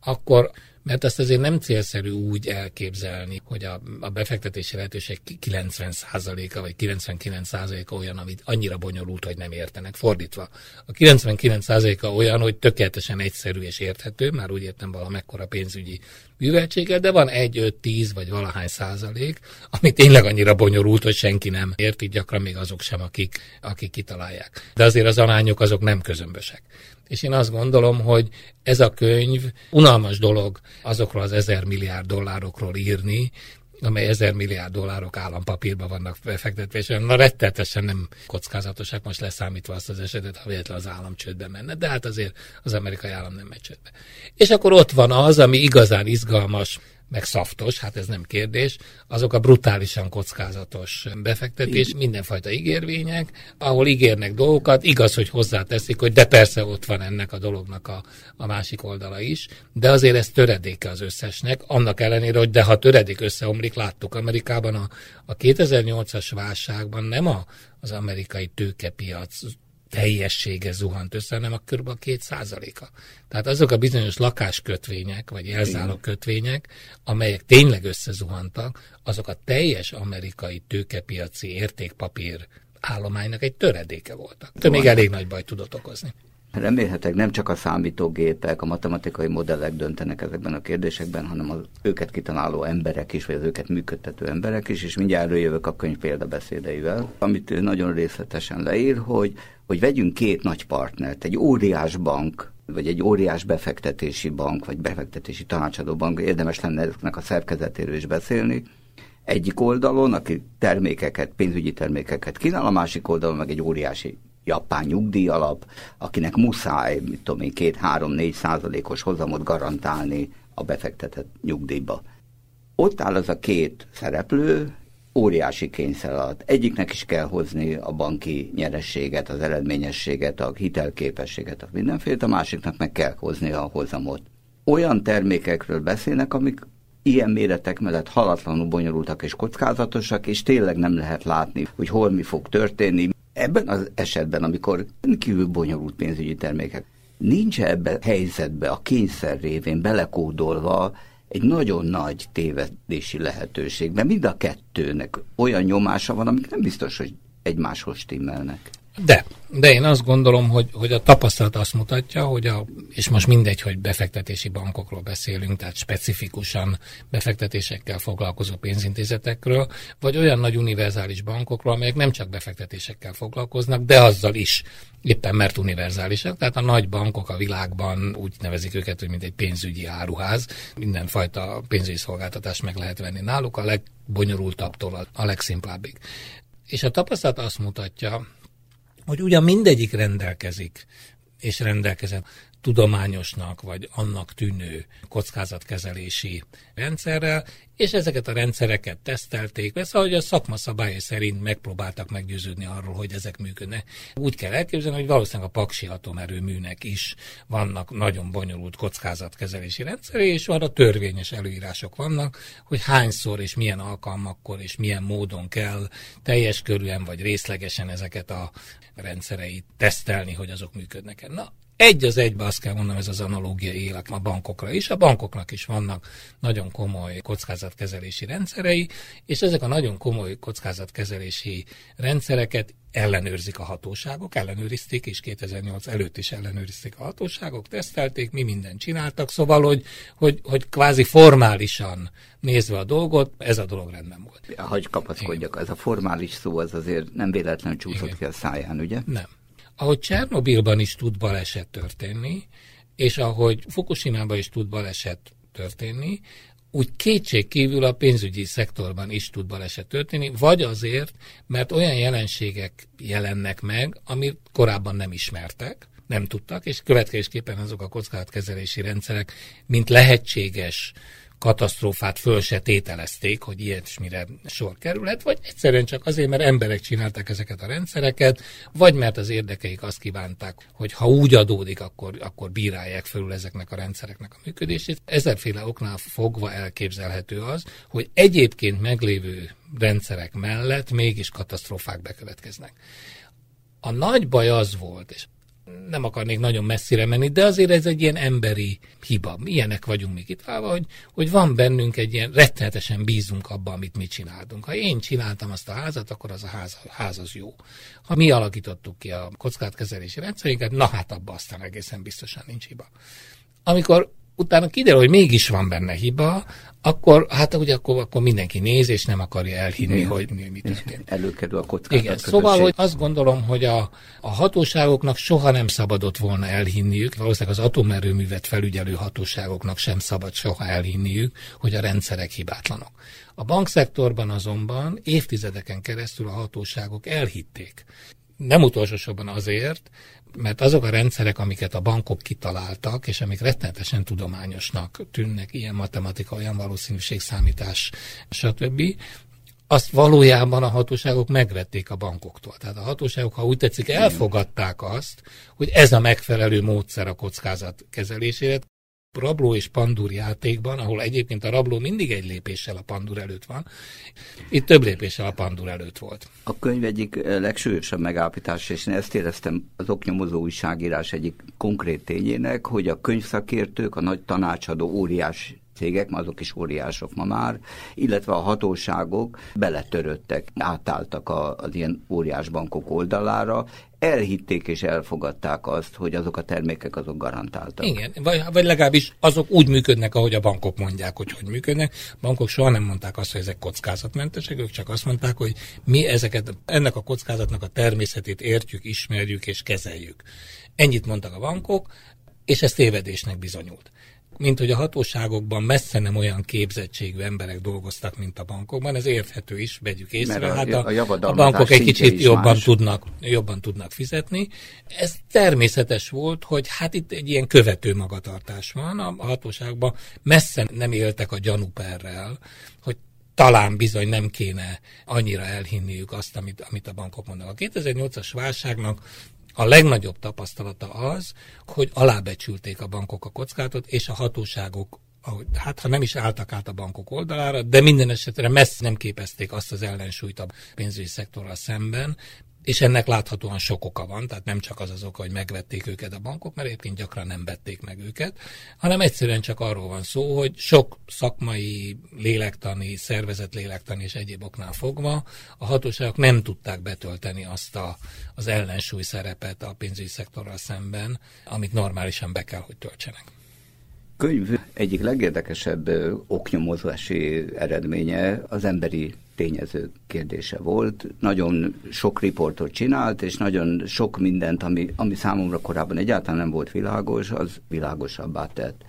akkor mert ezt azért nem célszerű úgy elképzelni, hogy a, a befektetési lehetőség 90%-a vagy 99%-a olyan, amit annyira bonyolult, hogy nem értenek. Fordítva, a 99%-a olyan, hogy tökéletesen egyszerű és érthető, már úgy értem valamekkora pénzügyi műveltséggel, de van egy, öt, tíz vagy valahány százalék, ami tényleg annyira bonyolult, hogy senki nem érti, gyakran még azok sem, akik, akik kitalálják. De azért az arányok azok nem közömbösek. És én azt gondolom, hogy ez a könyv unalmas dolog azokról az ezer milliárd dollárokról írni, amely ezer milliárd dollárok állampapírba vannak befektetve, és na rettetesen nem kockázatosak, most leszámítva azt az esetet, ha véletlen az állam csődbe menne, de hát azért az amerikai állam nem megy csődbe. És akkor ott van az, ami igazán izgalmas, meg szaftos, hát ez nem kérdés, azok a brutálisan kockázatos befektetés, mindenfajta ígérvények, ahol ígérnek dolgokat, igaz, hogy hozzáteszik, hogy de persze ott van ennek a dolognak a, a másik oldala is, de azért ez töredéke az összesnek, annak ellenére, hogy de ha töredék összeomlik, láttuk Amerikában a, a 2008-as válságban nem a, az amerikai tőkepiac teljessége zuhant össze, hanem a kb. a két százaléka. Tehát azok a bizonyos lakáskötvények, vagy elszálló kötvények, amelyek tényleg összezuhantak, azok a teljes amerikai tőkepiaci értékpapír állománynak egy töredéke voltak. De még elég nagy baj tudott okozni. Remélhetek nem csak a számítógépek, a matematikai modellek döntenek ezekben a kérdésekben, hanem az őket kitaláló emberek is, vagy az őket működtető emberek is, és mindjárt előjövök a könyv példabeszédeivel, amit nagyon részletesen leír, hogy, hogy vegyünk két nagy partnert, egy óriás bank, vagy egy óriás befektetési bank, vagy befektetési tanácsadó bank, érdemes lenne ezeknek a szerkezetéről is beszélni, egyik oldalon, aki termékeket, pénzügyi termékeket kínál, a másik oldalon meg egy óriási japán nyugdíjalap, akinek muszáj, mit tudom én, két, három, négy százalékos hozamot garantálni a befektetett nyugdíjba. Ott áll az a két szereplő, óriási kényszer alatt. Egyiknek is kell hozni a banki nyerességet, az eredményességet, a hitelképességet, a mindenféle, a másiknak meg kell hozni a hozamot. Olyan termékekről beszélnek, amik ilyen méretek mellett halatlanul bonyolultak és kockázatosak, és tényleg nem lehet látni, hogy hol mi fog történni. Ebben az esetben, amikor kívül bonyolult pénzügyi termékek, nincs ebbe helyzetbe a kényszer révén belekódolva egy nagyon nagy tévedési lehetőség, mert mind a kettőnek olyan nyomása van, amik nem biztos, hogy egymáshoz stimmelnek. De, de én azt gondolom, hogy, hogy a tapasztalat azt mutatja, hogy a, és most mindegy, hogy befektetési bankokról beszélünk, tehát specifikusan befektetésekkel foglalkozó pénzintézetekről, vagy olyan nagy univerzális bankokról, amelyek nem csak befektetésekkel foglalkoznak, de azzal is, éppen mert univerzálisak. Tehát a nagy bankok a világban úgy nevezik őket, hogy mint egy pénzügyi áruház, mindenfajta pénzügyi szolgáltatást meg lehet venni náluk, a legbonyolultabbtól a legszimplábbig. És a tapasztalat azt mutatja, hogy ugyan mindegyik rendelkezik, és rendelkezett tudományosnak vagy annak tűnő kockázatkezelési rendszerrel, és ezeket a rendszereket tesztelték, vesz, ahogy a szakma szabályai szerint megpróbáltak meggyőződni arról, hogy ezek működnek. Úgy kell elképzelni, hogy valószínűleg a paksi atomerőműnek is vannak nagyon bonyolult kockázatkezelési rendszerei, és arra törvényes előírások vannak, hogy hányszor és milyen alkalmakkor és milyen módon kell teljes körűen vagy részlegesen ezeket a rendszereit tesztelni, hogy azok működnek-e. Na, egy az egybe azt kell mondanom, ez az analógia élek a bankokra is. A bankoknak is vannak nagyon komoly kockázatkezelési rendszerei, és ezek a nagyon komoly kockázatkezelési rendszereket ellenőrzik a hatóságok, ellenőrizték, és 2008 előtt is ellenőrizték a hatóságok, tesztelték, mi mindent csináltak, szóval, hogy, hogy, hogy kvázi formálisan nézve a dolgot, ez a dolog rendben volt. Hogy kapaszkodjak, Igen. ez a formális szó az azért nem véletlenül csúszott Igen. ki a száján, ugye? Nem. Ahogy Csernobilban is tud baleset történni, és ahogy Fukushima-ban is tud baleset történni, úgy kétség kívül a pénzügyi szektorban is tud baleset történni, vagy azért, mert olyan jelenségek jelennek meg, amit korábban nem ismertek, nem tudtak, és következésképpen azok a kockázatkezelési rendszerek, mint lehetséges katasztrófát föl se tételezték, hogy ilyesmire sor kerülhet, vagy egyszerűen csak azért, mert emberek csinálták ezeket a rendszereket, vagy mert az érdekeik azt kívánták, hogy ha úgy adódik, akkor, akkor bírálják fölül ezeknek a rendszereknek a működését. Ezerféle oknál fogva elképzelhető az, hogy egyébként meglévő rendszerek mellett mégis katasztrófák bekövetkeznek. A nagy baj az volt, és nem akarnék nagyon messzire menni, de azért ez egy ilyen emberi hiba. Ilyenek vagyunk még itt válva, hogy, hogy van bennünk egy ilyen rettenetesen bízunk abban, amit mi csináltunk. Ha én csináltam azt a házat, akkor az a ház, ház az jó. Ha mi alakítottuk ki a kockázatkezelési rendszerünket, na hát abban aztán egészen biztosan nincs hiba. Amikor utána kiderül, hogy mégis van benne hiba, akkor, hát ugye akkor, akkor mindenki néz, és nem akarja elhinni, Igen. hogy mi, mi történt. Előkerül a kockázat Igen, szóval, hogy azt gondolom, hogy a, a hatóságoknak soha nem szabadott volna elhinniük, valószínűleg az atomerőművet felügyelő hatóságoknak sem szabad soha elhinniük, hogy a rendszerek hibátlanok. A bankszektorban azonban évtizedeken keresztül a hatóságok elhitték. Nem utolsó sorban azért, mert azok a rendszerek, amiket a bankok kitaláltak, és amik rettenetesen tudományosnak tűnnek, ilyen matematika, olyan valószínűségszámítás, stb., azt valójában a hatóságok megvették a bankoktól. Tehát a hatóságok, ha úgy tetszik, elfogadták azt, hogy ez a megfelelő módszer a kockázat kezelésére. Rabló és pandúr játékban, ahol egyébként a rabló mindig egy lépéssel a pandúr előtt van, itt több lépéssel a pandúr előtt volt. A könyv egyik eh, legsúlyosabb megállapítás, és én ezt éreztem az oknyomozó újságírás egyik konkrét tényének, hogy a könyvszakértők, a nagy tanácsadó óriás cégek, azok is óriások ma már, illetve a hatóságok beletöröttek, átálltak az ilyen óriás bankok oldalára, elhitték és elfogadták azt, hogy azok a termékek azok garantáltak. Igen, vagy, vagy legalábbis azok úgy működnek, ahogy a bankok mondják, hogy hogy működnek. A bankok soha nem mondták azt, hogy ezek kockázatmentesek, ők csak azt mondták, hogy mi ezeket, ennek a kockázatnak a természetét értjük, ismerjük és kezeljük. Ennyit mondtak a bankok, és ez tévedésnek bizonyult mint hogy a hatóságokban messze nem olyan képzettségű emberek dolgoztak, mint a bankokban, ez érthető is, vegyük észre. Mert a, hát a, a, a bankok egy kicsit jobban tudnak, jobban tudnak fizetni. Ez természetes volt, hogy hát itt egy ilyen követő magatartás van. A hatóságban messze nem éltek a gyanúperrel, hogy talán bizony nem kéne annyira elhinniük azt, amit, amit a bankok mondanak. A 2008-as válságnak a legnagyobb tapasztalata az, hogy alábecsülték a bankok a kockázatot, és a hatóságok hát ha nem is álltak át a bankok oldalára, de minden esetre messze nem képezték azt az ellensúlyt a pénzügyi szektorral szemben, és ennek láthatóan sok oka van, tehát nem csak az az oka, hogy megvették őket a bankok, mert egyébként gyakran nem vették meg őket, hanem egyszerűen csak arról van szó, hogy sok szakmai, lélektani, szervezet lélektani és egyéb oknál fogva a hatóságok nem tudták betölteni azt a, az ellensúly szerepet a pénzügyi szektorral szemben, amit normálisan be kell, hogy töltsenek. Könyv egyik legérdekesebb oknyomozási eredménye az emberi tényező kérdése volt. Nagyon sok riportot csinált, és nagyon sok mindent, ami, ami számomra korábban egyáltalán nem volt világos, az világosabbá tett.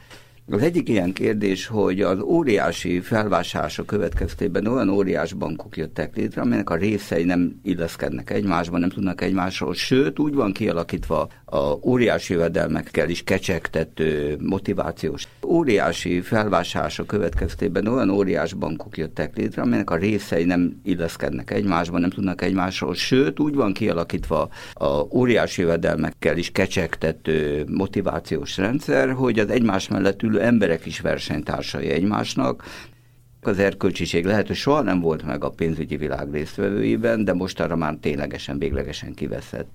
Az egyik ilyen kérdés, hogy az óriási felvásárlása következtében olyan óriás bankok jöttek létre, amelynek a részei nem illeszkednek egymásba, nem tudnak egymásról, sőt úgy van kialakítva a óriási jövedelmekkel is kecsegtető motivációs. Óriási felvásárlása következtében olyan óriás bankok jöttek létre, amelynek a részei nem illeszkednek egymásba, nem tudnak egymásról, sőt úgy van kialakítva a óriási jövedelmekkel is kecsegtető motivációs rendszer, hogy az egymás mellett ülő emberek is versenytársai egymásnak, az erkölcsiség lehet, hogy soha nem volt meg a pénzügyi világ résztvevőiben, de most arra már ténylegesen, véglegesen kiveszett.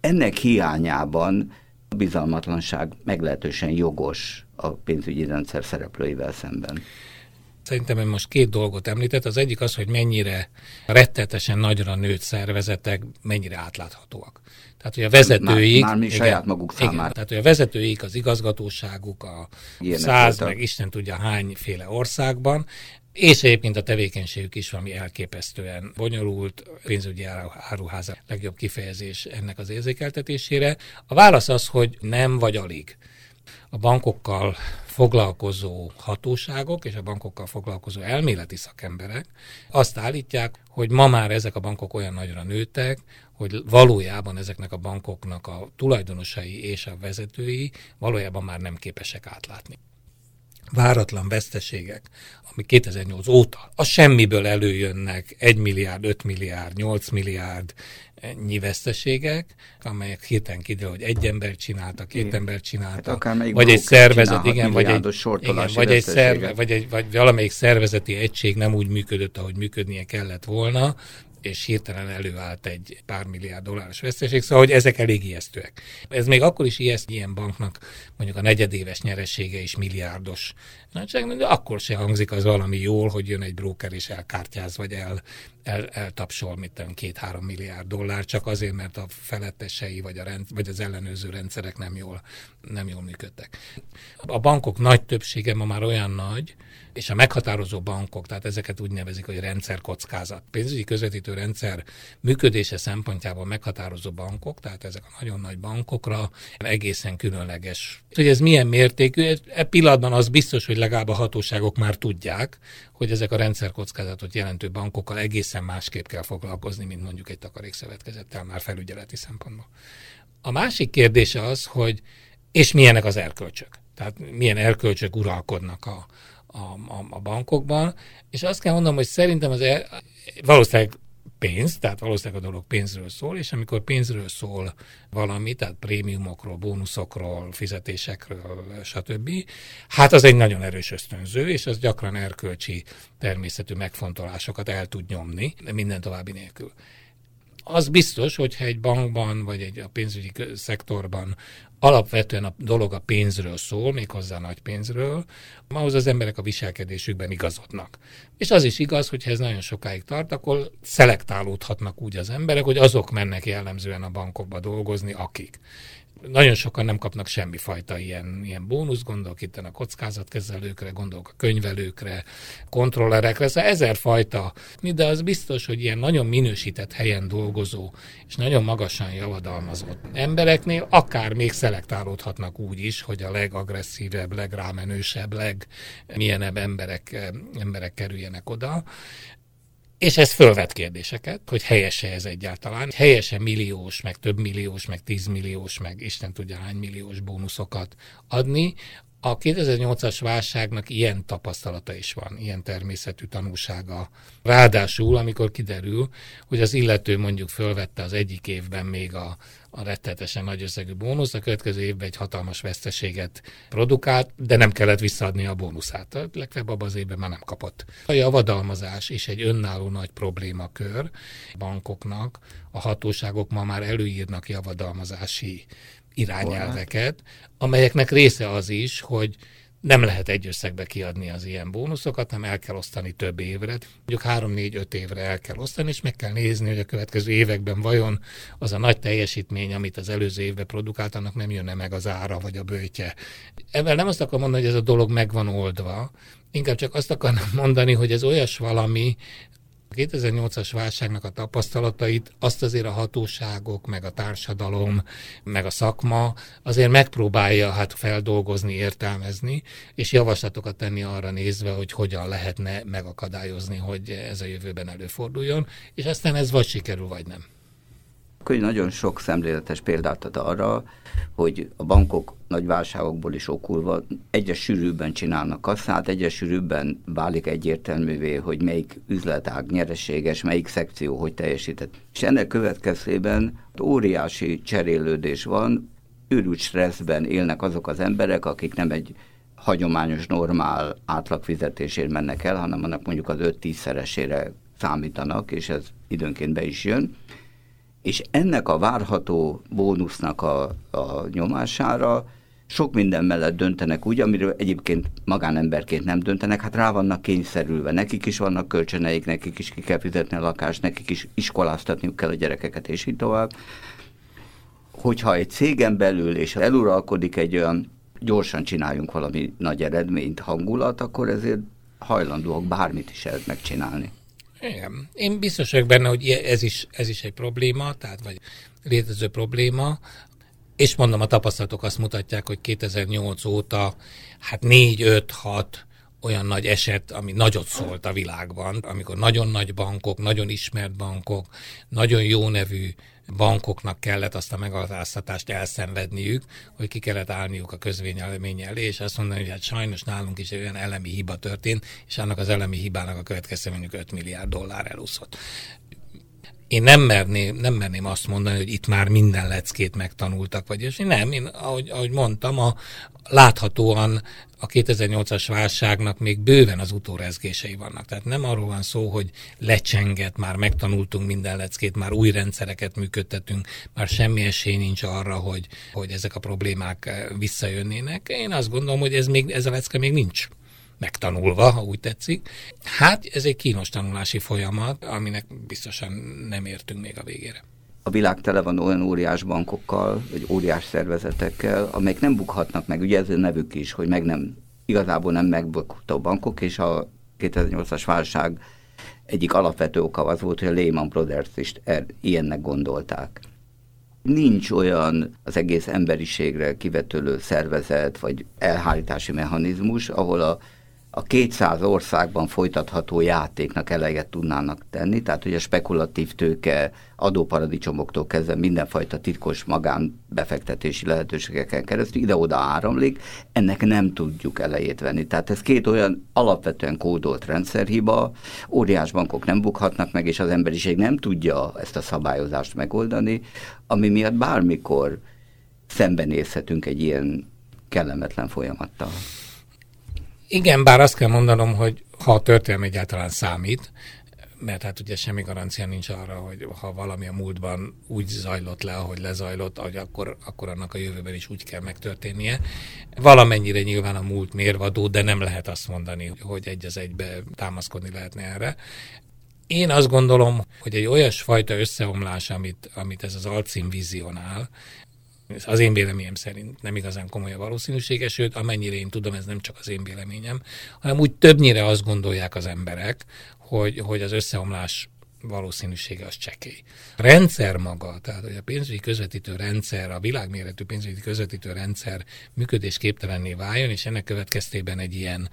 Ennek hiányában a bizalmatlanság meglehetősen jogos a pénzügyi rendszer szereplőivel szemben. Szerintem ön most két dolgot említett. Az egyik az, hogy mennyire rettetesen nagyra nőtt szervezetek, mennyire átláthatóak. Tehát, hogy a vezetőik... Már, már igen, saját maguk számára. Igen, tehát, hogy a vezetőik, az igazgatóságuk, a Ilyenek száz, voltak. meg Isten tudja hányféle országban, és egyébként a tevékenységük is valami elképesztően bonyolult, pénzügyi áruháza legjobb kifejezés ennek az érzékeltetésére. A válasz az, hogy nem vagy alig. A bankokkal foglalkozó hatóságok és a bankokkal foglalkozó elméleti szakemberek azt állítják, hogy ma már ezek a bankok olyan nagyra nőttek, hogy valójában ezeknek a bankoknak a tulajdonosai és a vezetői valójában már nem képesek átlátni váratlan veszteségek, ami 2008 óta a semmiből előjönnek 1 milliárd, 5 milliárd, 8 milliárd nyi veszteségek, amelyek hirtelen kiderül, hogy egy ember csinálta, két igen. ember csinálta, hát vagy egy szervezet, igen, vagy egy, igen, vagy egy, szerve, vagy, egy, vagy valamelyik szervezeti egység nem úgy működött, ahogy működnie kellett volna, és hirtelen előállt egy pár milliárd dolláros veszteség, szóval hogy ezek elég ijesztőek. Ez még akkor is ijeszt ilyen banknak mondjuk a negyedéves nyeressége is milliárdos nagyság, de akkor se hangzik az valami jól, hogy jön egy broker és elkártyáz, vagy el, el, eltapsol, mit tudom, két-három milliárd dollár, csak azért, mert a felettesei vagy, a rend, vagy az ellenőrző rendszerek nem jól, nem jól működtek. A bankok nagy többsége ma már olyan nagy, és a meghatározó bankok, tehát ezeket úgy nevezik, hogy rendszerkockázat. Pénzügyi közvetítő rendszer működése szempontjából meghatározó bankok, tehát ezek a nagyon nagy bankokra egészen különleges. Hogy ez milyen mértékű, e pillanatban az biztos, hogy legalább a hatóságok már tudják, hogy ezek a rendszerkockázatot jelentő bankokkal egészen másképp kell foglalkozni, mint mondjuk egy takarékszövetkezettel már felügyeleti szempontból. A másik kérdés az, hogy és milyenek az erkölcsök. Tehát milyen erkölcsök uralkodnak a, a, a, a bankokban, és azt kell mondanom, hogy szerintem az el, valószínűleg pénz, tehát valószínűleg a dolog pénzről szól, és amikor pénzről szól valami, tehát prémiumokról, bónuszokról, fizetésekről, stb., hát az egy nagyon erős ösztönző, és az gyakran erkölcsi természetű megfontolásokat el tud nyomni, minden további nélkül az biztos, hogyha egy bankban vagy egy a pénzügyi szektorban alapvetően a dolog a pénzről szól, méghozzá nagy pénzről, ahhoz az emberek a viselkedésükben igazodnak. És az is igaz, hogy ha ez nagyon sokáig tart, akkor szelektálódhatnak úgy az emberek, hogy azok mennek jellemzően a bankokba dolgozni, akik nagyon sokan nem kapnak semmifajta ilyen, ilyen bónusz, gondolok itt a kockázatkezelőkre, gondolok a könyvelőkre, kontrollerekre, szóval ezerfajta, de az biztos, hogy ilyen nagyon minősített helyen dolgozó és nagyon magasan javadalmazott embereknél akár még szelektálódhatnak úgy is, hogy a legagresszívebb, legrámenősebb, legmilyenebb emberek, emberek kerüljenek oda. És ez fölvet kérdéseket, hogy helyese ez egyáltalán. Helyese milliós, meg több milliós, meg tízmilliós, meg Isten tudja hány milliós bónuszokat adni, a 2008-as válságnak ilyen tapasztalata is van, ilyen természetű tanúsága. Ráadásul, amikor kiderül, hogy az illető mondjuk fölvette az egyik évben még a, a rettetesen nagy összegű bónusz, a következő évben egy hatalmas veszteséget produkált, de nem kellett visszaadni a bónuszát. A legfeljebb abban az évben már nem kapott. A javadalmazás is egy önálló nagy problémakör bankoknak. A hatóságok ma már előírnak javadalmazási irányelveket, amelyeknek része az is, hogy nem lehet egy összegbe kiadni az ilyen bónuszokat, hanem el kell osztani több évre. Mondjuk 3-4-5 évre el kell osztani, és meg kell nézni, hogy a következő években vajon az a nagy teljesítmény, amit az előző évben produkált, annak nem jönne meg az ára vagy a bőtje. Ebben nem azt akarom mondani, hogy ez a dolog meg van oldva, inkább csak azt akarom mondani, hogy ez olyas valami, a 2008-as válságnak a tapasztalatait azt azért a hatóságok, meg a társadalom, meg a szakma azért megpróbálja hát feldolgozni, értelmezni, és javaslatokat tenni arra nézve, hogy hogyan lehetne megakadályozni, hogy ez a jövőben előforduljon, és aztán ez vagy sikerül, vagy nem könyv nagyon sok szemléletes példát ad arra, hogy a bankok nagy válságokból is okulva egyre sűrűbben csinálnak kasszát, egyre sűrűbben válik egyértelművé, hogy melyik üzletág nyereséges, melyik szekció hogy teljesített. És ennek következtében óriási cserélődés van, őrült stresszben élnek azok az emberek, akik nem egy hagyományos, normál átlagfizetésért mennek el, hanem annak mondjuk az 5-10 szeresére számítanak, és ez időnként be is jön és ennek a várható bónusznak a, a nyomására sok minden mellett döntenek úgy, amiről egyébként magánemberként nem döntenek, hát rá vannak kényszerülve. Nekik is vannak kölcsöneik, nekik is ki kell fizetni a lakást, nekik is iskoláztatniuk kell a gyerekeket, és így tovább. Hogyha egy cégen belül, és eluralkodik egy olyan gyorsan csináljunk valami nagy eredményt, hangulat, akkor ezért hajlandóak bármit is megcsinálni. Igen. Én biztos vagyok benne, hogy ez is, ez is egy probléma, tehát vagy létező probléma, és mondom, a tapasztalatok azt mutatják, hogy 2008 óta hát 4-5-6 olyan nagy eset, ami nagyot szólt a világban, amikor nagyon nagy bankok, nagyon ismert bankok, nagyon jó nevű bankoknak kellett azt a megaláztatást elszenvedniük, hogy ki kellett állniuk a közvényelemény elé, és azt mondani, hogy hát sajnos nálunk is egy olyan elemi hiba történt, és annak az elemi hibának a következő mondjuk 5 milliárd dollár elúszott én nem merném, nem merném azt mondani, hogy itt már minden leckét megtanultak, vagy és nem, én, ahogy, ahogy mondtam, a, láthatóan a 2008-as válságnak még bőven az utórezgései vannak. Tehát nem arról van szó, hogy lecsenget, már megtanultunk minden leckét, már új rendszereket működtetünk, már semmi esély nincs arra, hogy, hogy ezek a problémák eh, visszajönnének. Én azt gondolom, hogy ez, még, ez a lecke még nincs megtanulva, ha úgy tetszik. Hát ez egy kínos tanulási folyamat, aminek biztosan nem értünk még a végére. A világ tele van olyan óriás bankokkal, vagy óriás szervezetekkel, amelyek nem bukhatnak meg. Ugye ez a nevük is, hogy meg nem, igazából nem megbukható bankok, és a 2008-as válság egyik alapvető oka az volt, hogy a Lehman Brothers is er, ilyennek gondolták. Nincs olyan az egész emberiségre kivetülő szervezet, vagy elhárítási mechanizmus, ahol a a a 200 országban folytatható játéknak eleget tudnának tenni, tehát hogy a spekulatív tőke adóparadicsomoktól kezdve mindenfajta titkos magánbefektetési lehetőségeken keresztül ide-oda áramlik, ennek nem tudjuk elejét venni. Tehát ez két olyan alapvetően kódolt rendszerhiba, óriás bankok nem bukhatnak meg, és az emberiség nem tudja ezt a szabályozást megoldani, ami miatt bármikor szembenézhetünk egy ilyen kellemetlen folyamattal. Igen, bár azt kell mondanom, hogy ha a történelem egyáltalán számít, mert hát ugye semmi garancia nincs arra, hogy ha valami a múltban úgy zajlott le, ahogy lezajlott, hogy akkor, akkor annak a jövőben is úgy kell megtörténnie. Valamennyire nyilván a múlt mérvadó, de nem lehet azt mondani, hogy egy az egybe támaszkodni lehetne erre. Én azt gondolom, hogy egy olyasfajta összeomlás, amit, amit ez az alcím vizionál, az én véleményem szerint nem igazán komoly a valószínűsége, sőt, amennyire én tudom, ez nem csak az én véleményem, hanem úgy többnyire azt gondolják az emberek, hogy, hogy az összeomlás valószínűsége az csekély. A rendszer maga, tehát hogy a pénzügyi közvetítő rendszer, a világméretű pénzügyi közvetítő rendszer működésképtelenné váljon, és ennek következtében egy ilyen,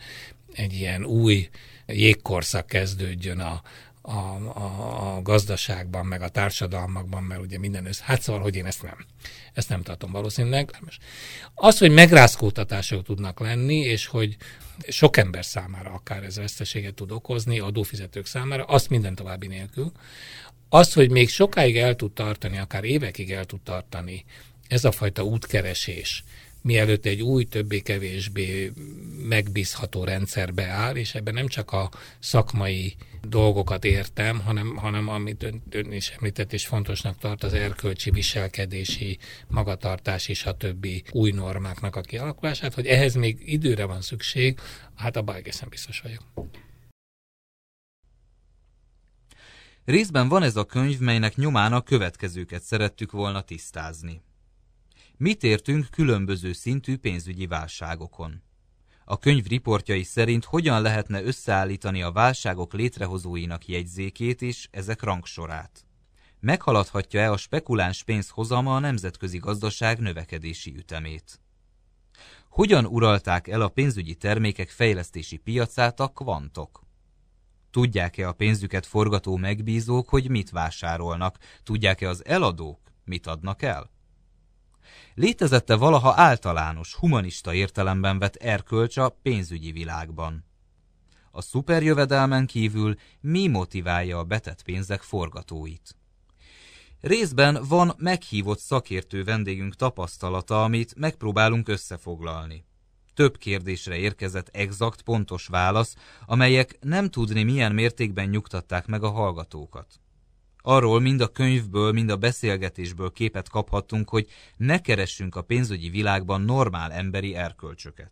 egy ilyen új jégkorszak kezdődjön a, a, a, a gazdaságban, meg a társadalmakban, mert ugye minden össze. Hát szóval, hogy én ezt nem. Ezt nem tartom valószínűleg. Az, hogy megrázkódtatások tudnak lenni, és hogy sok ember számára akár ez veszteséget tud okozni, adófizetők számára, azt minden további nélkül. Az, hogy még sokáig el tud tartani, akár évekig el tud tartani ez a fajta útkeresés, mielőtt egy új, többé-kevésbé megbízható rendszerbe áll, és ebben nem csak a szakmai dolgokat értem, hanem, hanem amit ön, ön is említett és fontosnak tart, az erkölcsi, viselkedési, magatartás és a többi új normáknak a kialakulását, hogy ehhez még időre van szükség, hát abban egészen biztos vagyok. Részben van ez a könyv, melynek nyomán a következőket szerettük volna tisztázni. Mit értünk különböző szintű pénzügyi válságokon? A könyv riportjai szerint hogyan lehetne összeállítani a válságok létrehozóinak jegyzékét és ezek rangsorát? Meghaladhatja-e a spekuláns pénz hozama a nemzetközi gazdaság növekedési ütemét? Hogyan uralták el a pénzügyi termékek fejlesztési piacát a kvantok? Tudják-e a pénzüket forgató megbízók, hogy mit vásárolnak? Tudják-e az eladók, mit adnak el? Létezette valaha általános, humanista értelemben vett erkölcs a pénzügyi világban? A szuperjövedelmen kívül mi motiválja a betett pénzek forgatóit? Részben van meghívott szakértő vendégünk tapasztalata, amit megpróbálunk összefoglalni. Több kérdésre érkezett exakt, pontos válasz, amelyek nem tudni milyen mértékben nyugtatták meg a hallgatókat. Arról mind a könyvből, mind a beszélgetésből képet kaphattunk, hogy ne keressünk a pénzügyi világban normál emberi erkölcsöket.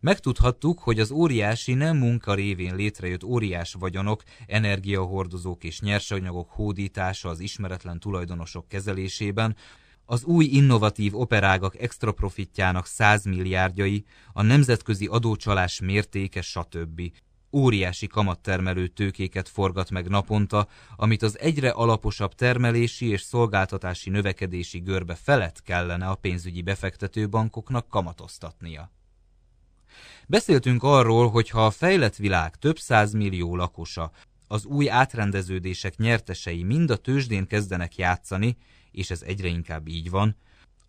Megtudhattuk, hogy az óriási nem munka révén létrejött óriás vagyonok, energiahordozók és nyersanyagok hódítása az ismeretlen tulajdonosok kezelésében, az új innovatív operágak extra profitjának százmilliárdjai, a nemzetközi adócsalás mértéke, stb óriási kamattermelő tőkéket forgat meg naponta, amit az egyre alaposabb termelési és szolgáltatási növekedési görbe felett kellene a pénzügyi befektetőbankoknak kamatoztatnia. Beszéltünk arról, hogy ha a fejlett világ több millió lakosa az új átrendeződések nyertesei mind a tőzsdén kezdenek játszani, és ez egyre inkább így van,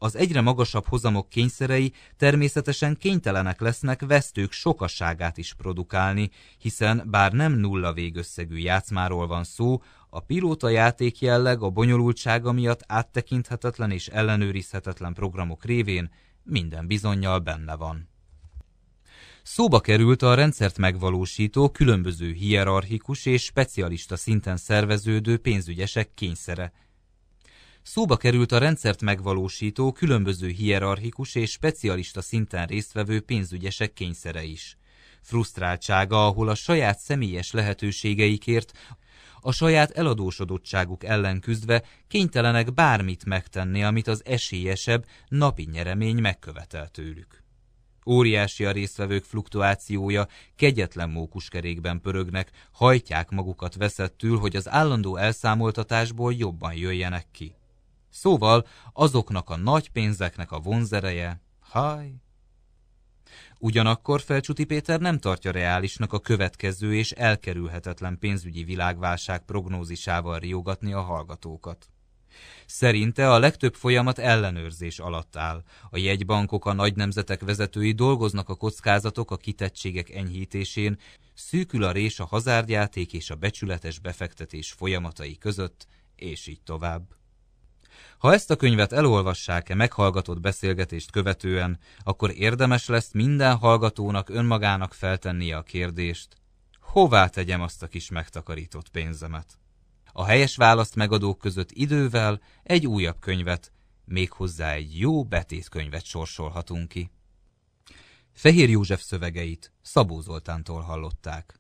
az egyre magasabb hozamok kényszerei természetesen kénytelenek lesznek vesztők sokasságát is produkálni, hiszen bár nem nulla végösszegű játszmáról van szó, a pilóta játék jelleg a bonyolultsága miatt áttekinthetetlen és ellenőrizhetetlen programok révén minden bizonyal benne van. Szóba került a rendszert megvalósító, különböző hierarchikus és specialista szinten szerveződő pénzügyesek kényszere, Szóba került a rendszert megvalósító, különböző hierarchikus és specialista szinten résztvevő pénzügyesek kényszere is. Frusztráltsága, ahol a saját személyes lehetőségeikért, a saját eladósodottságuk ellen küzdve kénytelenek bármit megtenni, amit az esélyesebb napi nyeremény megkövetel tőlük. Óriási a résztvevők fluktuációja, kegyetlen mókuskerékben pörögnek, hajtják magukat veszettül, hogy az állandó elszámoltatásból jobban jöjjenek ki. Szóval azoknak a nagy pénzeknek a vonzereje, haj. Ugyanakkor Felcsuti Péter nem tartja reálisnak a következő és elkerülhetetlen pénzügyi világválság prognózisával riogatni a hallgatókat. Szerinte a legtöbb folyamat ellenőrzés alatt áll. A jegybankok, a nagy nemzetek vezetői dolgoznak a kockázatok, a kitettségek enyhítésén, szűkül a rés a hazárdjáték és a becsületes befektetés folyamatai között, és így tovább. Ha ezt a könyvet elolvassák-e meghallgatott beszélgetést követően, akkor érdemes lesz minden hallgatónak önmagának feltennie a kérdést, hová tegyem azt a kis megtakarított pénzemet? A helyes választ megadók között idővel egy újabb könyvet, méghozzá egy jó betétkönyvet sorsolhatunk ki. Fehér József szövegeit Szabó Zoltántól hallották.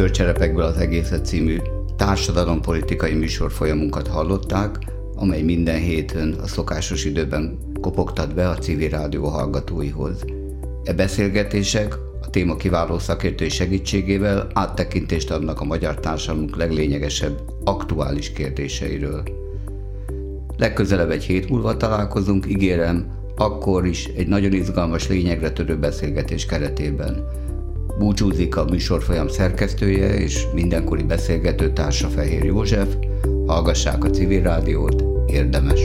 Tükörcserepekből az egészet című társadalompolitikai műsorfolyamunkat hallották, amely minden héten a szokásos időben kopogtat be a civil rádió hallgatóihoz. E beszélgetések a téma kiváló szakértői segítségével áttekintést adnak a magyar társadalmunk leglényegesebb aktuális kérdéseiről. Legközelebb egy hét múlva találkozunk, ígérem, akkor is egy nagyon izgalmas lényegre törő beszélgetés keretében. Búcsúzik a műsorfolyam szerkesztője és mindenkori beszélgető társa Fehér József. Hallgassák a civil rádiót, érdemes.